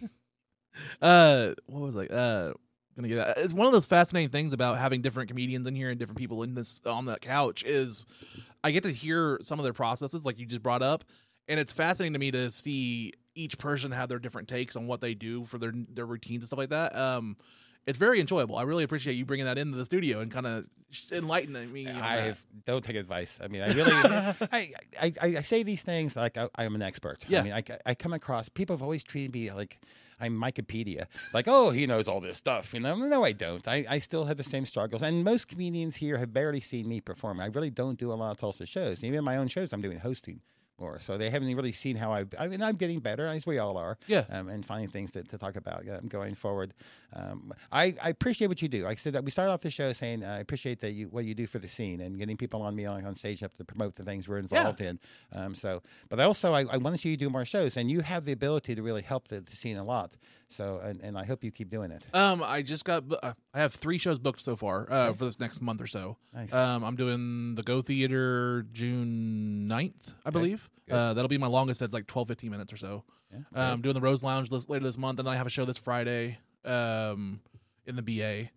right. Uh, what was I? Uh, gonna get. It's one of those fascinating things about having different comedians in here and different people in this on the couch is I get to hear some of their processes, like you just brought up, and it's fascinating to me to see each person have their different takes on what they do for their their routines and stuff like that. Um, it's very enjoyable. I really appreciate you bringing that into the studio and kind of enlightening me. I don't take advice. I mean, I really, I, I, I, say these things like I, I'm an expert. Yeah. I mean, I, I come across people have always treated me like I'm Wikipedia. Like, oh, he knows all this stuff. You know, no, I don't. I, I still have the same struggles. And most comedians here have barely seen me perform. I really don't do a lot of Tulsa shows. Even my own shows, I'm doing hosting more. So they haven't really seen how I. I mean, I'm getting better, as we all are. Yeah. Um, and finding things to, to talk about yeah, going forward. Um, I, I appreciate what you do. Like I said, that we started off the show saying uh, I appreciate that you what you do for the scene and getting people on me on, on stage up to promote the things we're involved in. Um, so, but also I, I want to see you do more shows, and you have the ability to really help the, the scene a lot. So, and, and I hope you keep doing it. Um, I just got. Uh, I have three shows booked so far uh, for this next month or so. Nice. Um, I'm doing the Go Theater June 9th, I believe. Good. Uh, that'll be my longest. That's like 12, 15 minutes or so. Yeah. Uh, I'm doing the Rose Lounge this, later this month, and then I have a show this Friday um, in the BA.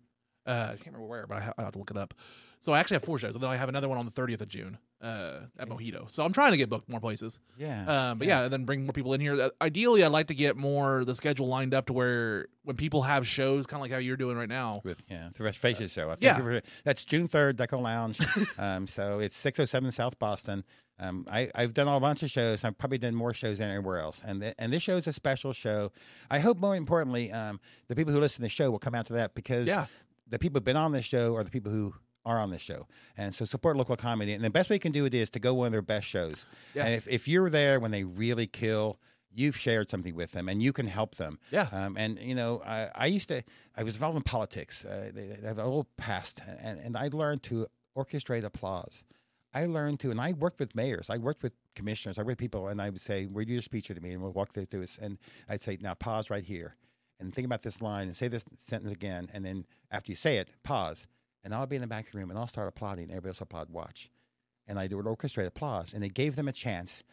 Uh, I can't remember where, but I, ha- I have to look it up. So I actually have four shows, and then I have another one on the 30th of June uh, at Mojito. So I'm trying to get booked more places. yeah. Um, but yeah. and then bring more people in here. Uh, Ideally, I'd like to get more the schedule lined up to where when people have shows, kind of like how you're doing right now. with yeah the Fresh Faces show. I think yeah. that's June third, Deco Lounge. um, so it's six oh seven South Boston. Um, I, I've done a bunch of shows. I've probably done more shows than anywhere else, and th- and this show is a special show. I hope more importantly, um, the people who listen to the show will come out to that because Yeah. the people who've been on this show are the people who are on this show, and so support local comedy. And the best way you can do it is to go one of their best shows. Yeah. And if if you're there when they really kill. You've shared something with them, and you can help them. Yeah. Um, and you know, I, I used to, I was involved in politics. Uh, they, they have a little past, and, and I learned to orchestrate applause. I learned to, and I worked with mayors. I worked with commissioners. I worked with people, and I would say, "Read your speech to me," and we'll walk through this. And I'd say, "Now pause right here, and think about this line, and say this sentence again, and then after you say it, pause." And I'll be in the back of the room, and I'll start applauding. Everybody else applaud. Watch, and I do an orchestrate applause, and it gave them a chance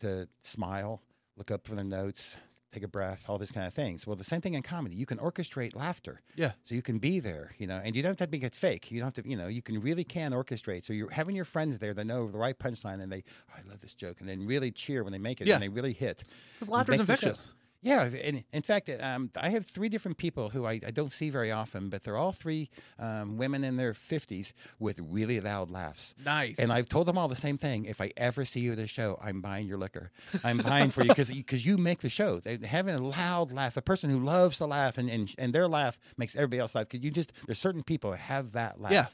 to smile, look up from their notes, take a breath, all these kind of things. Well, the same thing in comedy. You can orchestrate laughter. Yeah. So you can be there, you know, and you don't have to make it fake. You don't have to, you know, you can really can orchestrate. So you're having your friends there that know the right punchline and they, oh, I love this joke, and then really cheer when they make it Yeah. and they really hit. Because laughter is infectious. Yeah, and in fact, um, I have three different people who I, I don't see very often, but they're all three um, women in their fifties with really loud laughs. Nice. And I've told them all the same thing. If I ever see you at a show, I'm buying your liquor. I'm buying for you because because you make the show. They, having a loud laugh, a person who loves to laugh, and, and and their laugh makes everybody else laugh. Because you just there's certain people who have that laugh. Yeah.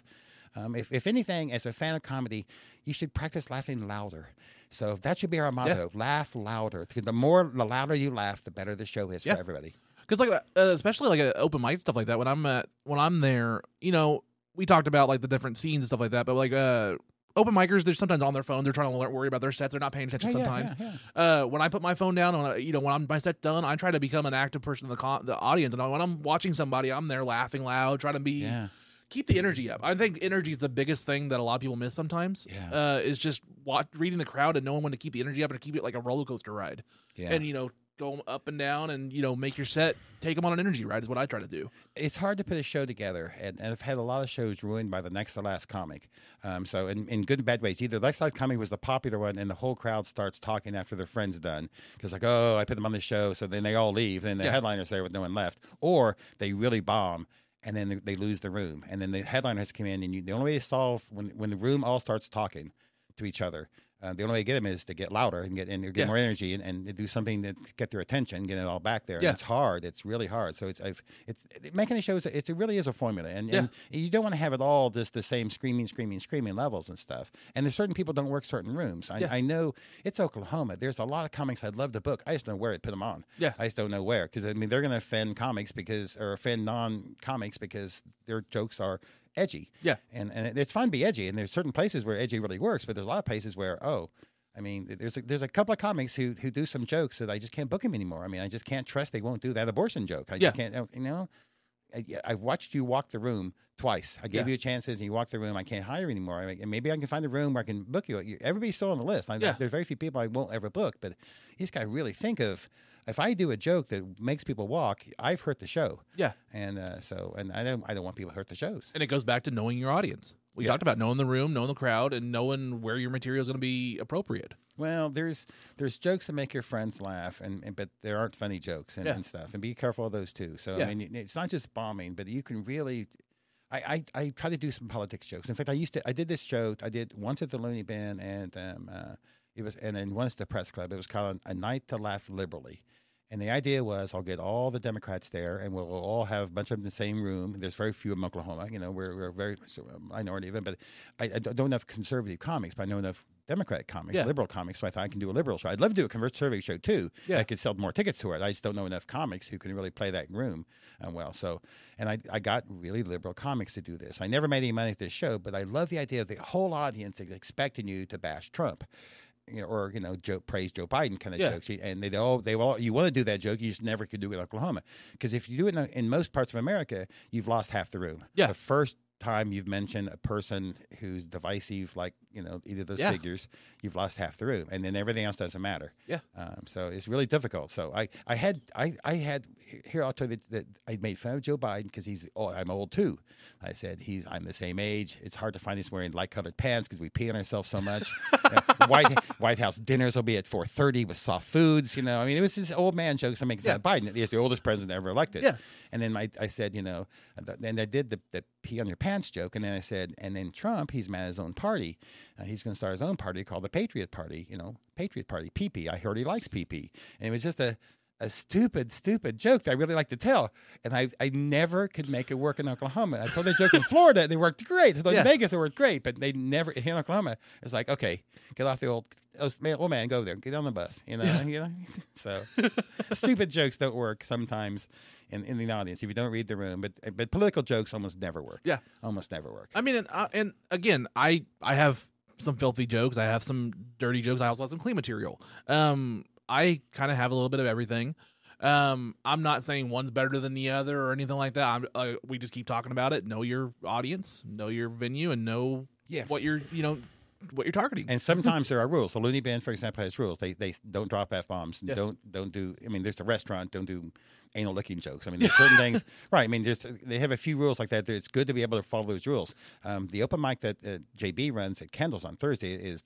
Um, if, if anything, as a fan of comedy, you should practice laughing louder. So that should be our motto: laugh louder. Because the more, the louder you laugh, the better the show is Yeah. for everybody. because like uh, especially like a open mic stuff like that when i'm at when i'm there you know we talked about like the different scenes and stuff like that but like uh open micers they're sometimes on their phone they're trying to worry about their sets they're not paying attention Yeah, yeah, sometimes yeah, uh when i put my phone down on a, you know when i'm my set done i try to become an active person in the con- the audience and when i'm watching somebody i'm there laughing loud trying to be Yeah. Keep the energy up i think energy is the biggest thing that a lot of people miss sometimes Yeah. uh is just wat reading the crowd and knowing when to keep the energy up and keep it like a roller coaster ride Yeah. and you know go up and down and you know make your set take them on an energy ride is what i try to do it's hard to put a show together, and, and I've had a lot of shows ruined by the next to last comic. Um, so, in, in good and bad ways, either the next to last comic was the popular one, and the whole crowd starts talking after their friend's done, because like, oh, I put them on the show, so then they all leave, and the Yeah. headliner's there with no one left, or they really bomb. And then they- lose the room, and then the headliners come in, and you, the only way to solve when when the room all starts talking to each other, uh, the only way to get them is to get louder and get and get Yeah. more energy and, and do something that get their attention, get it all back there. And Yeah. it's hard. It's really hard. So it's I've, it's making a show. is- It's, it really is a formula, and, Yeah. and you don't want to have it all just the same screaming, screaming, screaming levels and stuff. And there's certain people don't work certain rooms. I, Yeah. I know it's Oklahoma. There's a lot of comics I'd love to book. I just don't know where to put them on. Yeah. I just don't know where because I mean they're going to offend comics because or offend non-comics because their jokes are edgy. Yeah. and and it's fine to be edgy, and there's certain places where edgy really works, but there's a lot of places where oh. I mean, there's a, there's a couple of comics who who do some jokes that I just can't book them anymore. I mean, I just can't trust they won't do that abortion joke. I Yeah. just can't, you know. I, I've watched you walk the room twice. I gave Yeah. you chances, and you walked the room. I can't hire anymore. I mean, and maybe I can find a room where I can book you. You- Everybody's still on the list. I, Yeah. There's very few people I won't ever book, but you just got to really think of if I do a joke that makes people walk, I've hurt the show. Yeah. And uh, so, and I don't, I don't want people to hurt the shows. And it goes back to knowing your audience. We Yeah. talked about knowing the room, knowing the crowd, and knowing where your material is going to be appropriate. Well, there's there's jokes that make your friends laugh, and, and but there aren't funny jokes and, Yeah. and stuff. And be careful of those too. So Yeah. I mean, it's not just bombing, but you can really. I, I, I try to do some politics jokes. In fact, I used to I did this show. I did once at the Loony Bin, and um, uh, it was and then once at the Press Club. It was called a night to laugh liberally. And the idea was, I'll get all the Democrats there, and we'll all have a bunch of them in the same room. There's very few in Oklahoma. You know, we're, we're a very so, a minority of them. But I, I don't know enough conservative comics, but I know enough Democratic comics, Yeah. liberal comics. So I thought I can do a liberal show. I'd love to do a conservative show too. Yeah. I could sell more tickets to it. I just don't know enough comics who can really play that room uh, well. So, and I, I got really liberal comics to do this. I never made any money at this show, but I love the idea of the whole audience expecting you to bash Trump you know, or you know, Joe, praise Joe Biden kind of Yeah. jokes, and they all they all you want to do that joke, you just never could do it in Oklahoma because if you do it in, in most parts of America, you've lost half the room. Yeah. the first time you've mentioned a person who's divisive, like you know either of those Yeah. figures, you've lost half the room, and then everything else doesn't matter. Yeah. um, so it's really difficult. So I I had I I had here I'll tell you that I made fun of Joe Biden because he's oh I'm old too. I said he's I'm the same age. It's hard to find us wearing light colored pants because we pee on ourselves so much. Uh, White White House dinners will be at 4:30 with soft foods. You know, I mean, it was this old man jokes. I'm making fun Yeah. of Biden. He's the oldest president ever elected. Yeah. And then my, I said, you know, and I did the, the pee on your pants joke. And then I said, and then Trump, he's mad at his own party. Uh, he's going to start his own party called the Patriot Party. You know, Patriot Party, PP. I heard he likes PP. And it was just a a stupid, stupid joke that I really like to tell. And I, I never could make it work in Oklahoma. I told that joke in Florida, and it worked great. I told Yeah. in Vegas, it worked great, but they never, here in Oklahoma, it's like, okay, get off the old, old man, go there, get on the bus, you know? You know? So stupid jokes don't work sometimes in, in the audience if you don't read the room, but but political jokes almost never work. Yeah. Almost never work. I mean, and, uh, and again, I I have some filthy jokes. I have some dirty jokes. I also have some clean material. Um, I kind of have a little bit of everything. Um, I'm not saying one's better than the other or anything like that. I'm, uh, we just keep talking about it. Know your audience, know your venue, and know Yeah. what you're you know what you're targeting. And sometimes there are rules. The Loony Bin, for example, has rules. They they don't drop f bombs. Yeah. Don't don't do. I mean, there's a restaurant. Don't do anal licking jokes. I mean, there's certain things. Right. I mean, there's they have a few rules like that. It's good to be able to follow those rules. Um, the open mic that uh, JB runs at Kendall's on Thursday is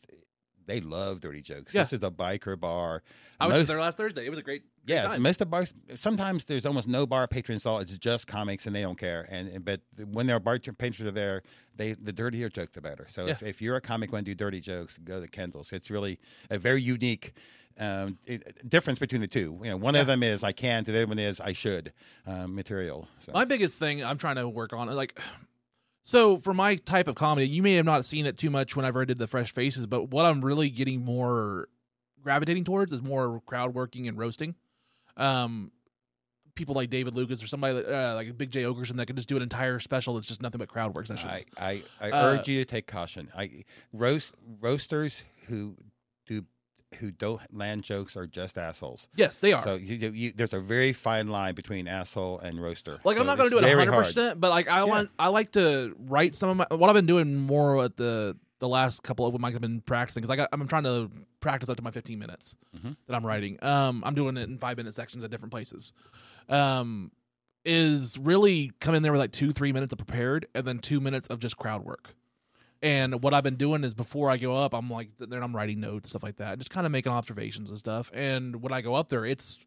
they love dirty jokes. Yeah. This is a biker bar. I was there last Thursday. It was a great, great yeah, time. most of the bars. Sometimes there's almost no bar patrons at all. It's just comics, and they don't care. And and- but when their bar patrons are there, they the dirtier joke, the better. So if, if you're a comic want to do dirty jokes, go to Kendall's. It's really a very unique. Um, it- difference between the two. You know, one of them is I can, the other one is I should um, material. So. My biggest thing I'm trying to work on, like, so for my type of comedy, you may have not seen it too much whenever I did the Fresh Faces, but what I'm really getting more gravitating towards is more crowd working and roasting. Um, people like David Lucas or somebody uh, like Big Jay Oakerson that can just do an entire special that's just nothing but crowd work I, sessions. I, I Uh, urge you to take caution. I roast roasters who who don't land jokes are just assholes. yes, they are. So you, you, you, there's a very fine line between asshole and roaster. Like So I'm not gonna do it 100, percent but like I want I like to write some of my what I've been doing more at the the last couple of weeks I've been practicing because I got I'm trying to practice up to my 15 minutes Mhm. that I'm writing. Um, I'm doing it in five minute sections at different places. Um, is really come in there with like two three minutes of prepared and then two minutes of just crowd work. And what I've been doing is before I go up, I'm like then I'm writing notes and stuff like that, just kind of making observations and stuff. And when I go up there, it's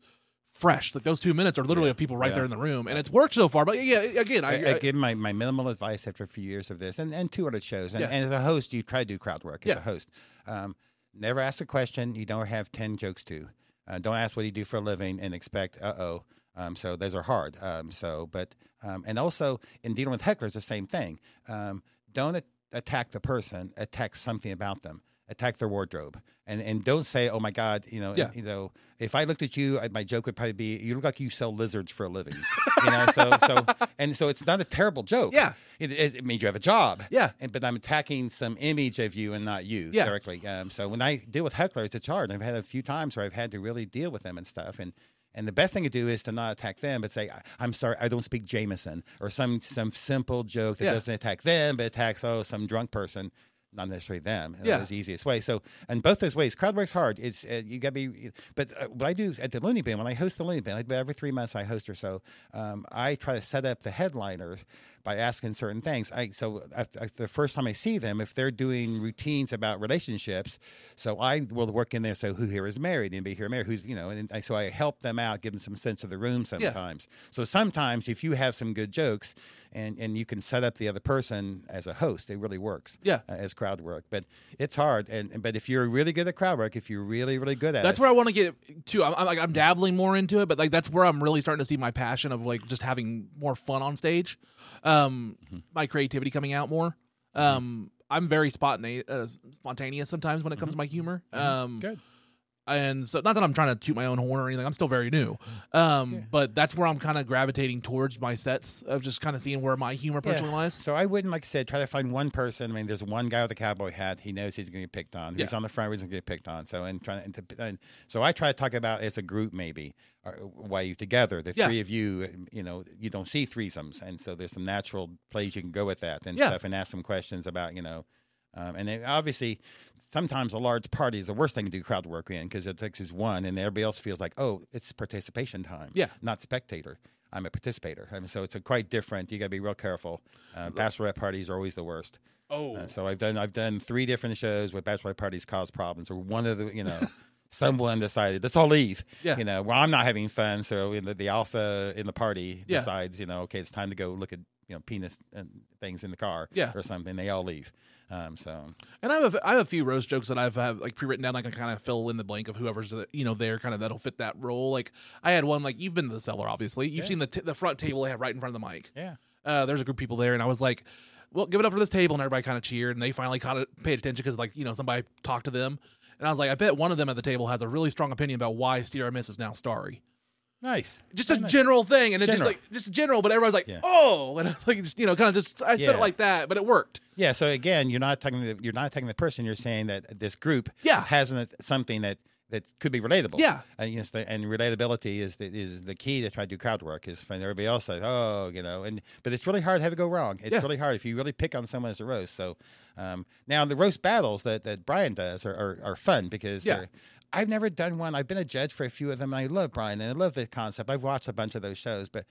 fresh. Like those two minutes are literally Yeah. of people right Yeah. there in the room, and it's worked so far. But yeah, again, I, I, I give my, my minimal advice after a few years of this and, and two other shows. And, Yeah. and as a host, you try to do crowd work as Yeah. a host. Um, never ask a question you don't have 10 jokes to. Uh, don't ask what you do for a living and expect, uh oh. Um, so those are hard. Um, so, but, um, and also in dealing with hecklers, the same thing. Um, don't attack the person, attack something about them. Attack their wardrobe, and and don't say, "Oh my God," you know. Yeah. You know, if I looked at you, I- my joke would probably be, "You look like you sell lizards for a living," you know. So, so, and so, it's not a terrible joke. Yeah. it, it, it means you have a job. Yeah. and, but I'm attacking some image of you and not you Yeah. directly. Um, so when I deal with hecklers, it's hard. I've had a few times where I've had to really deal with them and stuff, and. And the best thing to do is to not attack them, but say, "I- "I'm sorry, I don't speak Jameson," or some some simple joke that Yeah. doesn't attack them, but attacks oh some drunk person, not necessarily them. Yeah. That's the easiest way. So, in both those ways, crowd work's hard. It's uh, you got to be. But uh, what I do at the Loony Bin, when I host the Loony Bin, like every three months I host or so, um, I try to set up the headliner by asking certain things. I so after, after the first time I see them, if they're doing routines about relationships, so I will work in there. So who here is married? Anybody here married? Who's you know? And I, so I help them out, give them some sense of the room sometimes. So sometimes if you have some good jokes. And, and you can set up the other person as a host. It really works Yeah. uh, as crowd work. But it's hard. And but if you're really good at crowd work, if you're really really good at that's it, where I want to get to. I'm, I'm like I'm dabbling more into it, but like that's where I'm really starting to see my passion of like just having more fun on stage, um, Mm-hmm. my creativity coming out more. Um, I'm very spontane- uh, spontaneous sometimes when it comes to my humor. Um, Mm-hmm. good. And so not that I'm trying to toot my own horn or anything. I'm still very new, um, but that's where I'm kind of gravitating towards my sets of just kind of seeing where my humor Yeah. personally lies. So I wouldn't, like I said, try to find one person. I mean, there's one guy with a cowboy hat. He knows he's going to get picked on. He's Yeah. on the front. He's going to get picked on. So and trying to, and so I try to talk about as a group maybe, why you together, the Yeah. three of you. You know, you don't see threesomes, and so there's some natural plays you can go with that and Yeah. stuff, and ask some questions about you know. Um, and then obviously, sometimes a large party is the worst thing to do crowd work in because it takes is one, and everybody else feels like, oh, it's participation time, Yeah. not spectator. I'm a participator, I mean, so it's a quite different. You got to be real careful. Uh, bachelorette parties are always the worst. Oh, Uh, so I've done I've done three different shows where bachelorette parties cause problems, or one of the you know. Someone decided let's all leave. Yeah. You know, well, I'm not having fun, so in the, the alpha in the party Yeah. decides, you know, okay, it's time to go look at you know penis and things in the car, Yeah. or something. They all leave. Um, so And I have a, I have a few roast jokes that I've have like pre-written down. I can kind of fill in the blank of whoever's uh, you know there, kind of that'll fit that role. Like I had one like you've been to the cellar, obviously. You've Yeah. seen the t- the front table they have right in front of the mic. yeah, Uh, there's a group of people there, and I was like, "Well, give it up for this table," and everybody kind of cheered, and they finally kind of paid attention because like you know somebody talked to them, and I was like, I bet one of them at the table has a really strong opinion about why Miss is now starry. Nice. Just a Nice. general thing, and it's just General. like just general, but everyone's like, Yeah. "Oh," and it's like just you know kind of just I said Yeah. it like that, but it worked. Yeah. So again, you're not talking. The, you're not attacking the person. You're saying that this group Yeah. has an, something that that could be relatable. Yeah. And, you know, and relatability is the, is the key to try to do crowd work. Is when everybody else says, "Oh, you know," and but it's really hard to have it go wrong. It's Yeah. really hard if you really pick on someone as a roast. So um, now the roast battles that that Brian does are are, are fun because Yeah. they're. I've never done one. I've been a judge for a few of them, and I love Brian and I love the concept. I've watched a bunch of those shows, but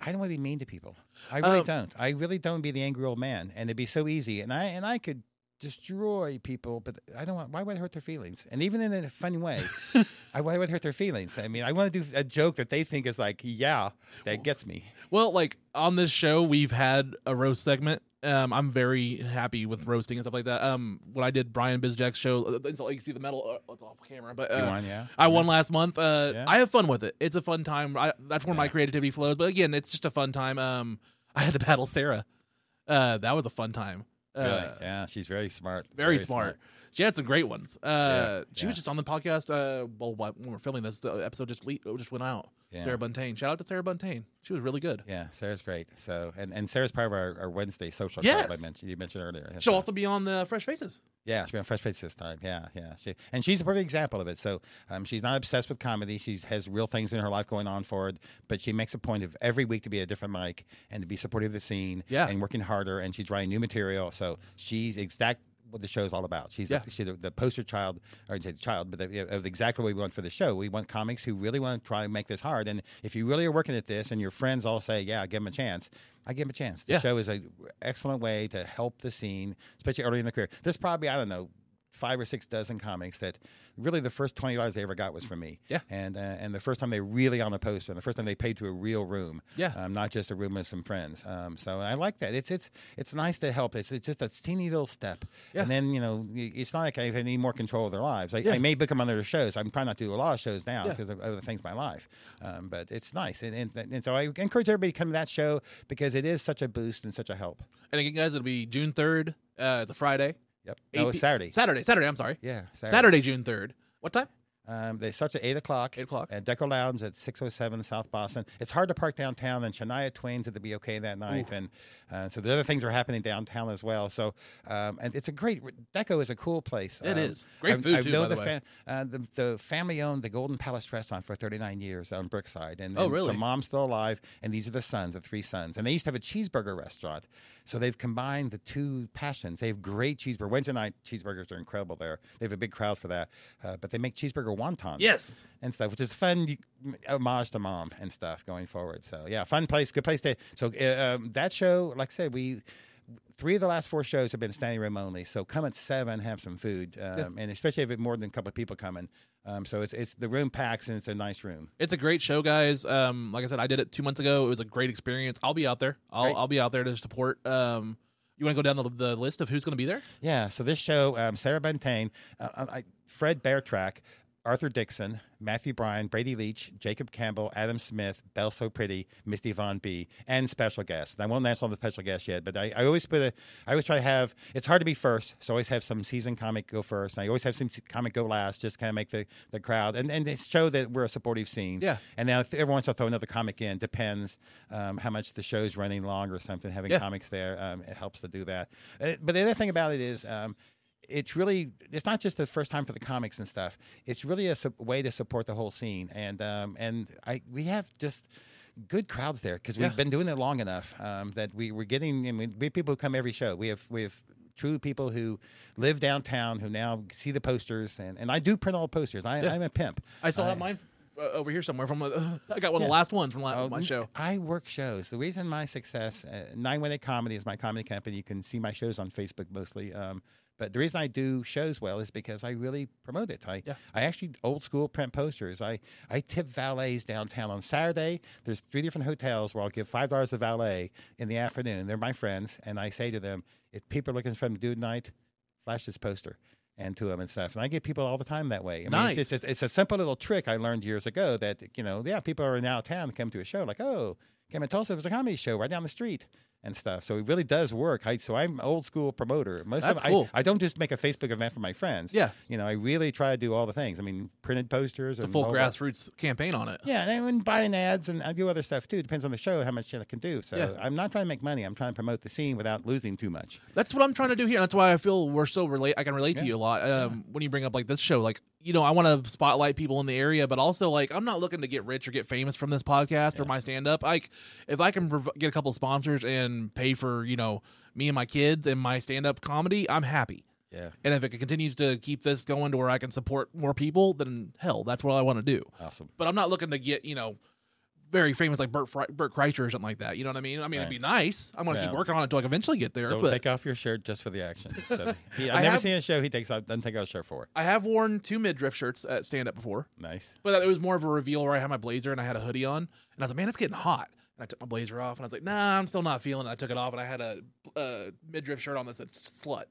I don't want to be mean to people. I really Um, don't. I really don't be the angry old man, and it'd be so easy. And I and I could destroy people, but I don't want. Why would I hurt their feelings? And even in a funny way, I why would I hurt their feelings? I mean, I want to do a joke that they think is like, yeah, that gets me. Well, like on this show, we've had a roast segment. Um, I'm very happy with roasting and stuff like that. Um, when I did Brian Bizjack's show, uh, it's all- you can see the metal. Uh, it's off camera, but uh, won, yeah. I won last month. Uh, Yeah. I have fun with it. It's a fun time. I, that's where my creativity flows. But again, it's just a fun time. Um, I had to battle Sarah. Uh, that was a fun time. Uh, yeah, she's very smart. very, smart. She had some great ones. Uh, she was just on the podcast. Uh, well, when we're filming this, the episode just le- just went out. Yeah. Sarah Buntain. Shout out to Sarah Buntain. She was really good. Yeah, Sarah's great. So, and, and Sarah's part of our, our Wednesday social Yes. club I mentioned. You mentioned earlier. She'll So- also be on the Fresh Faces. Yeah, she'll be on Fresh Faces this time. Yeah, yeah. She, and she's a perfect example of it. So um, she's not obsessed with comedy. She has real things in her life going on for it, but she makes a point of every week to be a different mic and to be supportive of the scene Yeah. and working harder. And she's writing new material. So she's exact what the show's all about. She's, Yeah. the, she's the, the poster child, or the child, but the, of exactly what we want for the show. We want comics who really want to try and make this hard. And if you really are working at this and your friends all say, yeah, give them a chance, I give them a chance. The Yeah. show is a excellent way to help the scene, especially early in the career. There's probably, I don't know, five or six dozen comics that really the first twenty dollars they ever got was from me. Yeah. and uh, and the first time they really on the poster, and the first time they paid to a real room. Yeah. um, not just a room with some friends. Um, so I like that. It's it's it's nice to help. It's it's just a teeny little step. Yeah. And then you know it's not like I any more control of their lives. I, Yeah. I may book them on other shows. I'm trying not to do a lot of shows now Yeah. because of other things in my life. Um, but it's nice, and, and and so I encourage everybody to come to that show because it is such a boost and such a help. And again, guys, it'll be June third. Uh, it's a Friday. Yep. 8 No, it's p- oh, Saturday. Saturday. Saturday. I'm sorry. Yeah, Saturday, June third. What time? Um, they start at eight o'clock. 8 o'clock. at Deco Lounge at six oh seven South Boston. It's hard to park downtown, and Shania Twain's at the BOK that night, and uh, so the other things are happening downtown as well. So, um, and it's a great Deco is a cool place. It It is. Great food, too, known by the way. uh, the, the family owned the Golden Palace restaurant for thirty nine years on Brookside, and, Oh, and really? So mom's still alive, and these are the sons, the three sons, and they used to have a cheeseburger restaurant. So they've combined the two passions. They have great cheeseburger. Wednesday night cheeseburgers are incredible there. They have a big crowd for that, uh, but they make cheeseburger wontons Yes. and stuff, which is fun you- homage to mom and stuff going forward. So yeah, fun place, good place to. So uh, um, that show, like I said, we three of the last four shows have been standing room only. So come at seven, have some food, um, and especially if it's more than a couple of people coming. Um, so it's it's the room packs and it's a nice room. It's a great show, guys. Um, like I said, I did it two months ago. It was a great experience. I'll be out there. I'll Great. I'll be out there to support. Um, you want to go down the, the list of who's going to be there? Yeah. So this show, um, Sarah Buntain, uh, I, Fred Beartrack, Arthur Dixon, Matthew Bryan, Brady Leach, Jacob Campbell, Adam Smith, Belle So Pretty, Misty Von B, and special guests. And I won't mention all the special guests yet, but I, I always put a, I always try to have. It's hard to be first, so I always have some seasoned comic go first. And I always have some comic go last, just kind of make the, the crowd and and show that we're a supportive scene. Yeah. And now every once I'll throw another comic in. Depends um, how much the show's running long or something. Having Yeah. comics there, um, it helps to do that. Uh, but the other thing about it is. Um, it's really it's not just the first time for the comics and stuff. It's really a su- way to support the whole scene, and um, and I we have just good crowds there because we've Yeah. been doing it long enough um, that we we're getting. I mean, we have people who come every show. We have we have true people who live downtown who now see the posters, and, and I do print all the posters. I, Yeah. I'm a pimp. I still have mine uh, over here somewhere from. Uh, I got one of the last ones from la- Oh, my show. I work shows. The reason my success, uh, Nine Comedy is my comedy company. You can see my shows on Facebook mostly. Um, but the reason I do shows well is because I really promote it. I, Yeah. I actually old school print posters. I, I tip valets downtown on Saturday. There's three different hotels where I'll give five dollars a valet in the afternoon. They're my friends, and I say to them, if people are looking for them to do tonight, flash this poster. And to them and stuff, and I get people all the time that way. I mean, Nice. it's, it's, it's a simple little trick I learned years ago that you know, yeah, people are now town come to a show like, oh, came in Tulsa, it was a comedy show right down the street and stuff. So it really does work. I, so I'm old school promoter. Most That's of I, cool. I don't just make a Facebook event for my friends. Yeah. you know, I really try to do all the things. I mean, printed posters, and full that. grassroots campaign on it. Yeah, and I would buying ads and I do other stuff too. Depends on the show how much I can do. So Yeah. I'm not trying to make money. I'm trying to promote the scene without losing too much. That's what I'm trying to do here. That's why I feel we're so relate. I can relate to you a lot. Um, when you bring up like this show, like you know, I want to spotlight people in the area, but also like I'm not looking to get rich or get famous from this podcast or my stand up. Like if I can prov- get a couple sponsors and pay for you know me and my kids and my stand up comedy, I'm happy. Yeah, And if it continues to keep this going to where I can support more people, then hell, that's what I want to do. awesome. But I'm not looking to get you know very famous like Bert Fre- Bert Kreischer or something like that. You know what I mean? I mean, it'd be nice. I'm gonna Yeah. keep working on it until I eventually get there. Don't but take off your shirt just for the action. So he, I I've never have- seen a show he takes off doesn't take off his shirt for. I have worn two midriff shirts at stand up before, Nice. but it was more of a reveal where I had my blazer and I had a hoodie on, and I was like, man, it's getting hot. And I took my blazer off, and I was like, nah, I'm still not feeling it. I took it off, and I had a uh, midriff shirt on that said slut.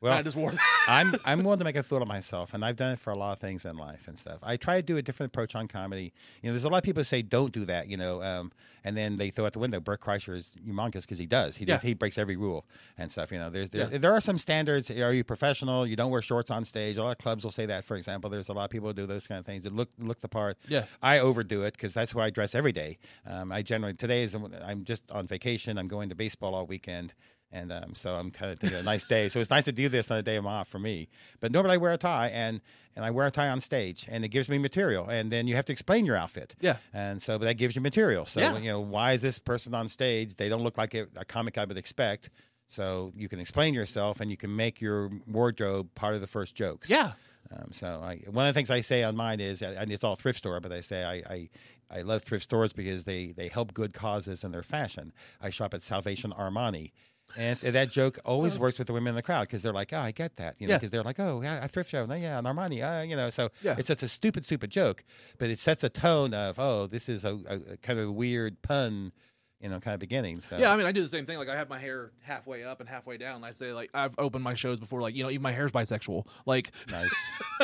Well, I just wore. I'm I'm willing to make a fool of myself, and I've done it for a lot of things in life and stuff. I try to do a different approach on comedy. You know, there's a lot of people who say don't do that. You know, um, and then they throw out the window. Bert Kreischer is humongous because he does. He does. He breaks every rule and stuff. You know, there's there, Yeah. there are some standards. Are you professional? You don't wear shorts on stage. A lot of clubs will say that. For example, there's a lot of people who do those kind of things that look look the part. Yeah. I overdo it because that's why I dress every day. Um, I generally today is I'm just on vacation. I'm going to baseball all weekend, and um, so I'm kind of taking a nice day. So it's nice to do this on a day I'm off for me. But normally I wear a tie, and and I wear a tie on stage, and it gives me material. And then you have to explain your outfit. Yeah. And so but that gives you material. So Yeah. you know why is this person on stage? They don't look like a, a comic I would expect. So you can explain yourself, and you can make your wardrobe part of the first jokes. yeah, Um, so I, one of the things I say on mine is, and it's all thrift store, but I say I, I, I love thrift stores because they, they help good causes in their fashion. I shop at Salvation Armani. And that joke always works with the women in the crowd because they're like, oh, I get that, you know, Yeah. because they're like, oh, yeah, a thrift show, no, yeah, an Armani, uh, you know, so Yeah. it's just a stupid, stupid joke, but it sets a tone of, oh, this is a, a, a kind of weird pun, you know, kind of beginning. So yeah. I mean, I do the same thing. Like I have my hair halfway up and halfway down. And I say like I've opened my shows before. Like you know, even my hair's bisexual. Like nice,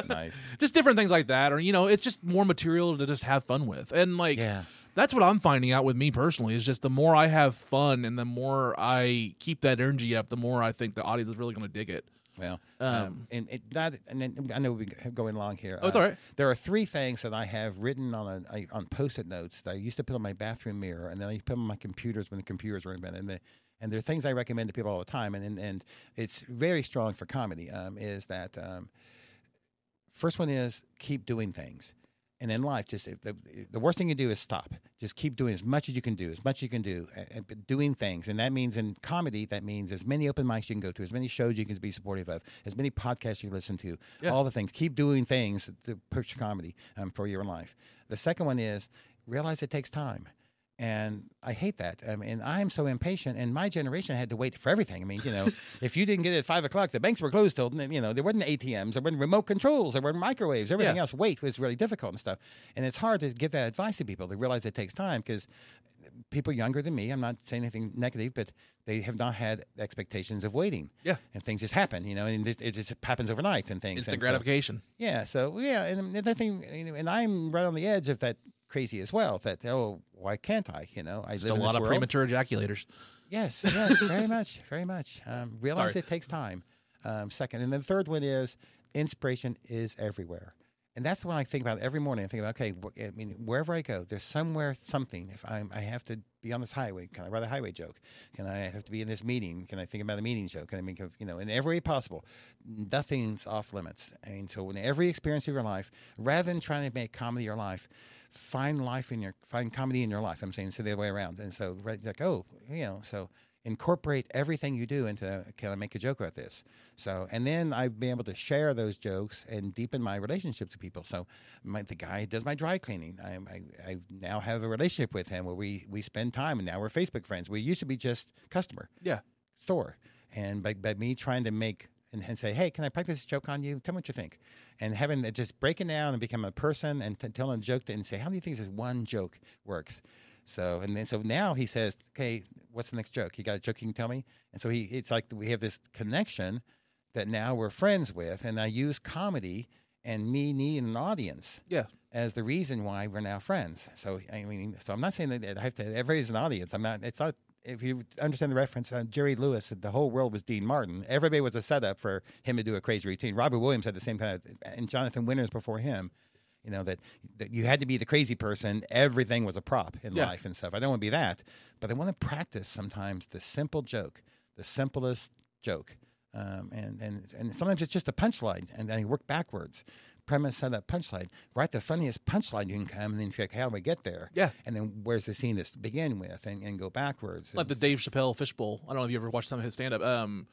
nice, just different things like that, or you know, it's just more material to just have fun with. And like yeah. That's what I'm finding out with me personally is just the more I have fun and the more I keep that energy up, the more I think the audience is really going to dig it. Well, Um, um, and it, that, and then I know we're going along here. Oh, it's Uh, all right. There are three things that I have written on a, on post-it notes that I used to put on my bathroom mirror, and then I put on my computers when the computers were invented. And, the, and they're things I recommend to people all the time, and and, and it's very strong for comedy. Um, is that um, first one is keep doing things. And in life, just the, the worst thing you do is stop. Just keep doing as much as you can do, as much as you can do, and, and doing things. And that means in comedy, that means as many open mics you can go to, as many shows you can be supportive of, as many podcasts you listen to, Yeah. all the things. Keep doing things to push comedy um, for your life. The second one is realize it takes time. And I hate that. I mean, I'm so impatient, and my generation had to wait for everything. I mean, you know, if you didn't get it at five o'clock, the banks were closed till you know there wasn't ATMs, there weren't remote controls, there weren't microwaves, everything Yeah. else. Wait was really difficult and stuff. And it's hard to give that advice to people. They realize it takes time because people younger than me, I'm not saying anything negative, but they have not had expectations of waiting. Yeah. and things just happen, you know, and it, it just happens overnight and things. Instant and so- gratification. yeah. So yeah, and another thing, and I'm right on the edge of that crazy as well. That oh, why can't I? You know, I Just live a lot of world. premature ejaculators. Yes, yes, very much, very much. Um, realize Sorry. it takes time. Um, second, and then the third one is inspiration is everywhere, and that's when I think about every morning. I think about okay, wh- I mean, wherever I go, there's somewhere something. If I'm, I have to be on this highway, can I write a highway joke? Can I have to be in this meeting? Can I think about a meeting joke? Can I make, a, you know, in every way possible? Nothing's off limits. And so in every experience of your life, rather than trying to make comedy your life, find life in your find comedy in your life. I'm saying so the other way around. And so right, like oh, you know, so incorporate everything you do into can I make a joke about this? So and then I've been able to share those jokes and deepen my relationships with people. So my, the guy does my dry cleaning. I, I I now have a relationship with him where we we spend time and now we're Facebook friends. We used to be just customer Yeah. store. And by, by me trying to make and, and say, hey, can I practice this joke on you? Tell me what you think. And having it just breaking down and become a person and t- telling a joke and say, how do you think this one joke works? So and then so now he says, okay, what's the next joke? You got a joke you can tell me? And so he it's like we have this connection that now we're friends with, and I use comedy and me needing an audience Yeah. as the reason why we're now friends. So I mean, so I'm not saying that I have to. Everybody's an audience. I'm not. It's not. If you understand the reference, uh, Jerry Lewis said the whole world was Dean Martin. Everybody was a setup for him to do a crazy routine. Robin Williams had the same kind of, and Jonathan Winters before him. You know that, that you had to be the crazy person. Everything was a prop in Yeah. life and stuff. I don't want to be that, but I want to practice sometimes the simple joke, the simplest joke, um, and and and sometimes it's just a punchline, and then you work backwards. Premise, setup, punchline. Write the funniest punchline you can come, and then think, how do we get there? Yeah. And then where's the scene to begin with, and, and go backwards. Like the Dave Chappelle fishbowl. I don't know if you ever watched some of his stand up. Um,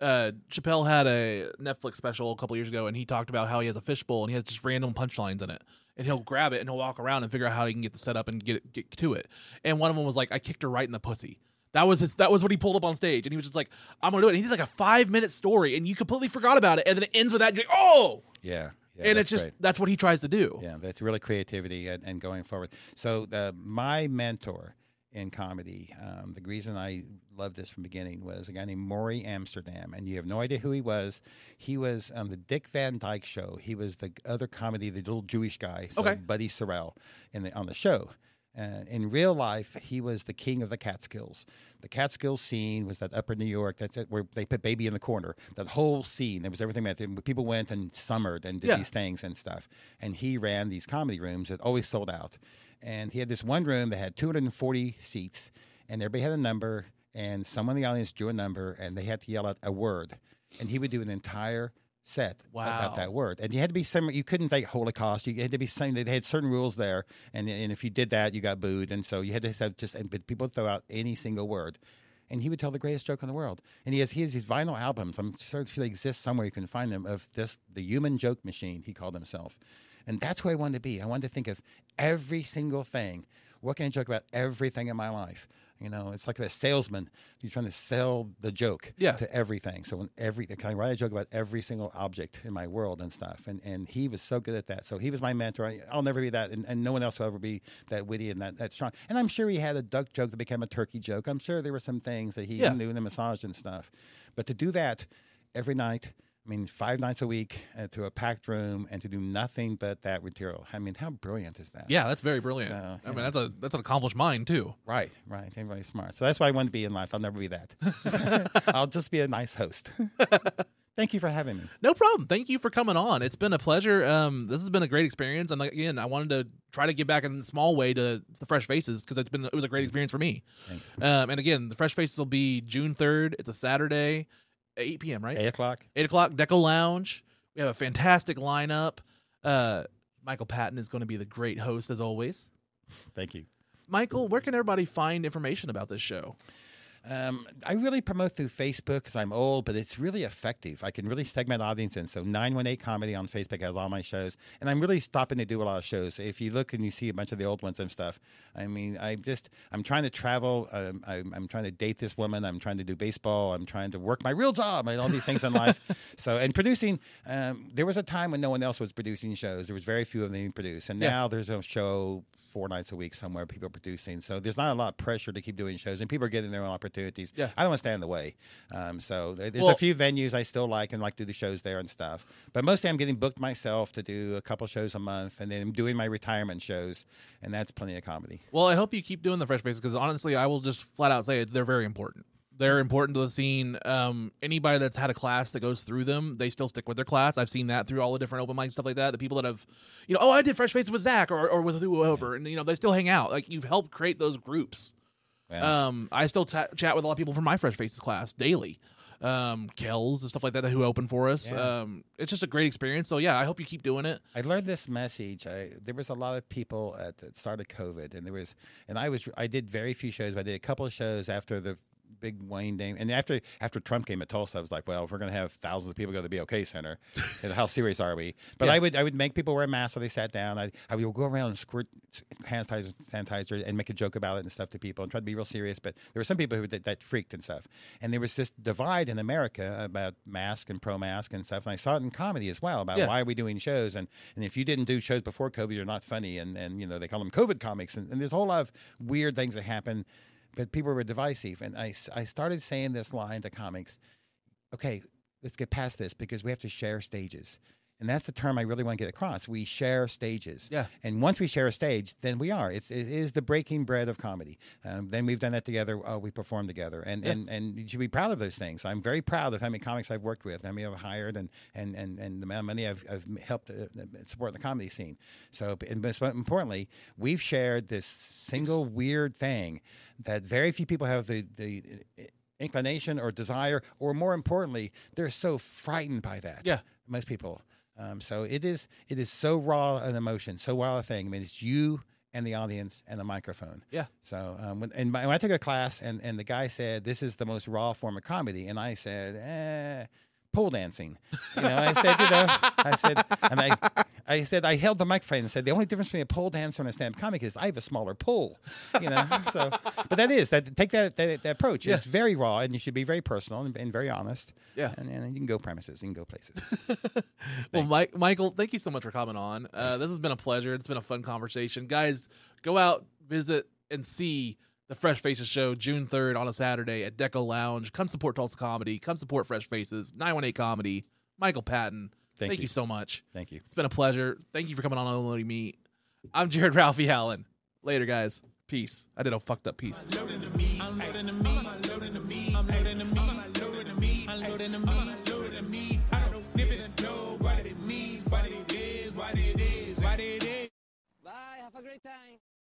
uh, Chappelle had a Netflix special a couple years ago, and he talked about how he has a fishbowl and he has just random punchlines in it, and he'll grab it and he'll walk around and figure out how he can get the setup and get it, get to it. And one of them was like, "I kicked her right in the pussy." That was his. That was what he pulled up on stage, and he was just like, "I'm gonna do it." And he did like a five minute story, and you completely forgot about it, and then it ends with that. And you're like, oh, Yeah. Yeah and it's just great. that's what he tries to do. Yeah, that's really creativity and, and going forward. So uh, my mentor in comedy, um, the reason I loved this from the beginning was a guy named Morey Amsterdam, and you have no idea who he was. He was on the Dick Van Dyke Show. He was the other comedy, the little Jewish guy, so Okay. Buddy Sorrell, in the on the show. Uh, in real life, he was the king of the Catskills. The Catskills scene was that upper New York. That's it, where they put baby in the corner. That whole scene, there was everything about it. People went and summered and did Yeah. these things and stuff. And he ran these comedy rooms that always sold out. And he had this one room that had 240 seats, and everybody had a number. And someone in the audience drew a number, and they had to yell out a word. And he would do an entire set Wow. about that word. And you had to be some. You couldn't think Holocaust. You had to be saying they had certain rules there, and and if you did that, you got booed. And so you had to have just. And but people would throw out any single word, and he would tell the greatest joke in the world. And he has he has these vinyl albums. I'm sure they exist somewhere. You can find them of this the human joke machine. He called himself, and that's where I wanted to be. I wanted to think of every single thing. What can I joke about everything in my life? You know, it's like a salesman. You're trying to sell the joke Yeah. to everything. So when every can I write a joke about every single object in my world and stuff. And and he was so good at that. So he was my mentor. I, I'll never be that, and, and no one else will ever be that witty and that, that strong. And I'm sure he had a duck joke that became a turkey joke. I'm sure there were some things that he Yeah. knew in the massage and stuff. But to do that every night. I mean, five nights a week uh, to a packed room and to do nothing but that material. I mean, how brilliant is that? Yeah, that's very brilliant. So, I mean, that's a that's an accomplished mind too. Right, right. Everybody's smart. So that's what I want to be in life. I'll never be that. I'll just be a nice host. Thank you for having me. No problem. Thank you for coming on. It's been a pleasure. Um, this has been a great experience, and like, again, I wanted to try to give back in a small way to the Fresh Faces because it's been it was a great experience for me. Thanks. Um, and again, the Fresh Faces will be June third. It's a Saturday, eight p.m. Right, Eight o'clock. eight o'clock. Deco Lounge. We have a fantastic lineup. Uh, Michael Patton is going to be the great host as always. Thank you. Michael, where can everybody find information about this show? Um, I really promote through Facebook because I'm old, but it's really effective. I can really segment audiences. So 918 Comedy on Facebook has all my shows, and I'm really stopping to do a lot of shows. If you look and you see a bunch of the old ones and stuff, I mean, I just I'm trying to travel. Um, I'm, I'm trying to date this woman. I'm trying to do baseball. I'm trying to work my real job and all these things in life. So and producing, um, there was a time when no one else was producing shows. There was very few of them being produced, and Yeah. now there's a show four nights a week somewhere people are producing. So there's not a lot of pressure to keep doing shows and people are getting their own opportunities. Yeah. i don't want to stand in the way. Um, so there's Well- a few venues i still like and like to do the shows there and stuff. But mostly i'm getting booked myself to do a couple shows a month and then i'm doing my retirement shows and that's plenty of comedy. Well, I hope you keep doing the fresh faces because honestly, I will just flat out say it, they're very important. They're important to the scene. Um, anybody that's had a class that goes through them, they still stick with their class. I've seen that through all the different open mics and stuff like that. The people that have, you know, oh, I did fresh faces with Zach or, or with whoever, and you know, they still hang out. Like you've helped create those groups. Yeah. Um, I still ta- chat with a lot of people from my fresh faces class daily. Um, Kells and stuff like that who opened for us. Yeah. Um, it's just a great experience. So yeah, I hope you keep doing it. I learned this message. I, there was a lot of people at the start of COVID, and there was, and I was, I did very few shows. But I did a couple of shows after the big Wayne Dame, and after after Trump came at Tulsa, I was like, well, if we're going to have thousands of people go to the BOK Center, how serious are we? But Yeah. I would I would make people wear masks so they sat down. I I would go around and squirt hand sanitizer, sanitizer and make a joke about it and stuff to people and try to be real serious. But there were some people who that, that freaked and stuff, and there was this divide in America about mask and pro mask and stuff. And I saw it in comedy as well about Yeah. why are we doing shows and and if you didn't do shows before COVID, you're not funny. And and you know they call them COVID comics, and, and there's a whole lot of weird things that happen. But people were divisive, and I, I started saying this line to comics. Okay, let's get past this because we have to share stages. And that's the term I really want to get across. We share stages. Yeah. And once we share a stage, then we are. It's, it is the breaking bread of comedy. Um, then we've done that together. Uh, we perform together. And, Yeah. and, and you should be proud of those things. I'm very proud of how many comics I've worked with, how many I've hired, and, and, and, and the amount of money I've, I've helped uh, support the comedy scene. So, and most importantly, we've shared this single weird thing that very few people have the, the inclination or desire, or more importantly, they're so frightened by that. Yeah. Most people. Um, so it is it is so raw an emotion, so raw a thing. I mean, it's you and the audience and the microphone. Yeah. So um, when, and my, when I took a class and, and the guy said this is the most raw form of comedy, and I said, eh, pole dancing. You know, I said, you know, I said, and I, I said, I held the microphone and said the only difference between a pole dancer and a stand comic is I have a smaller pole. You know, so but that is that take that that, that approach. Yeah. It's very raw, and you should be very personal and, and very honest. Yeah. and, and you can go premises, you can go places. Well, Mike, Michael, thank you so much for coming on. Uh, this has been a pleasure. It's been a fun conversation, guys. Go out, visit, and see the Fresh Faces show June third on a Saturday at Deco Lounge. Come support Tulsa Comedy. Come support Fresh Faces. Nine one eight Comedy. Michael Patton. Thank thank you. you so much. Thank you. It's been a pleasure. Thank you for coming on Unloading Meat. I'm Jared Ralphie Allen. Later, guys. Peace. I did a fucked up piece. loading the meat. I'm loading the meat. I'm loading the meat. I'm loading the meat. I'm loading the meat. I'm loading the meat. I'm loading the meat. I don't even know what it means, what it is, what it is, what it is. Bye. Have a great time.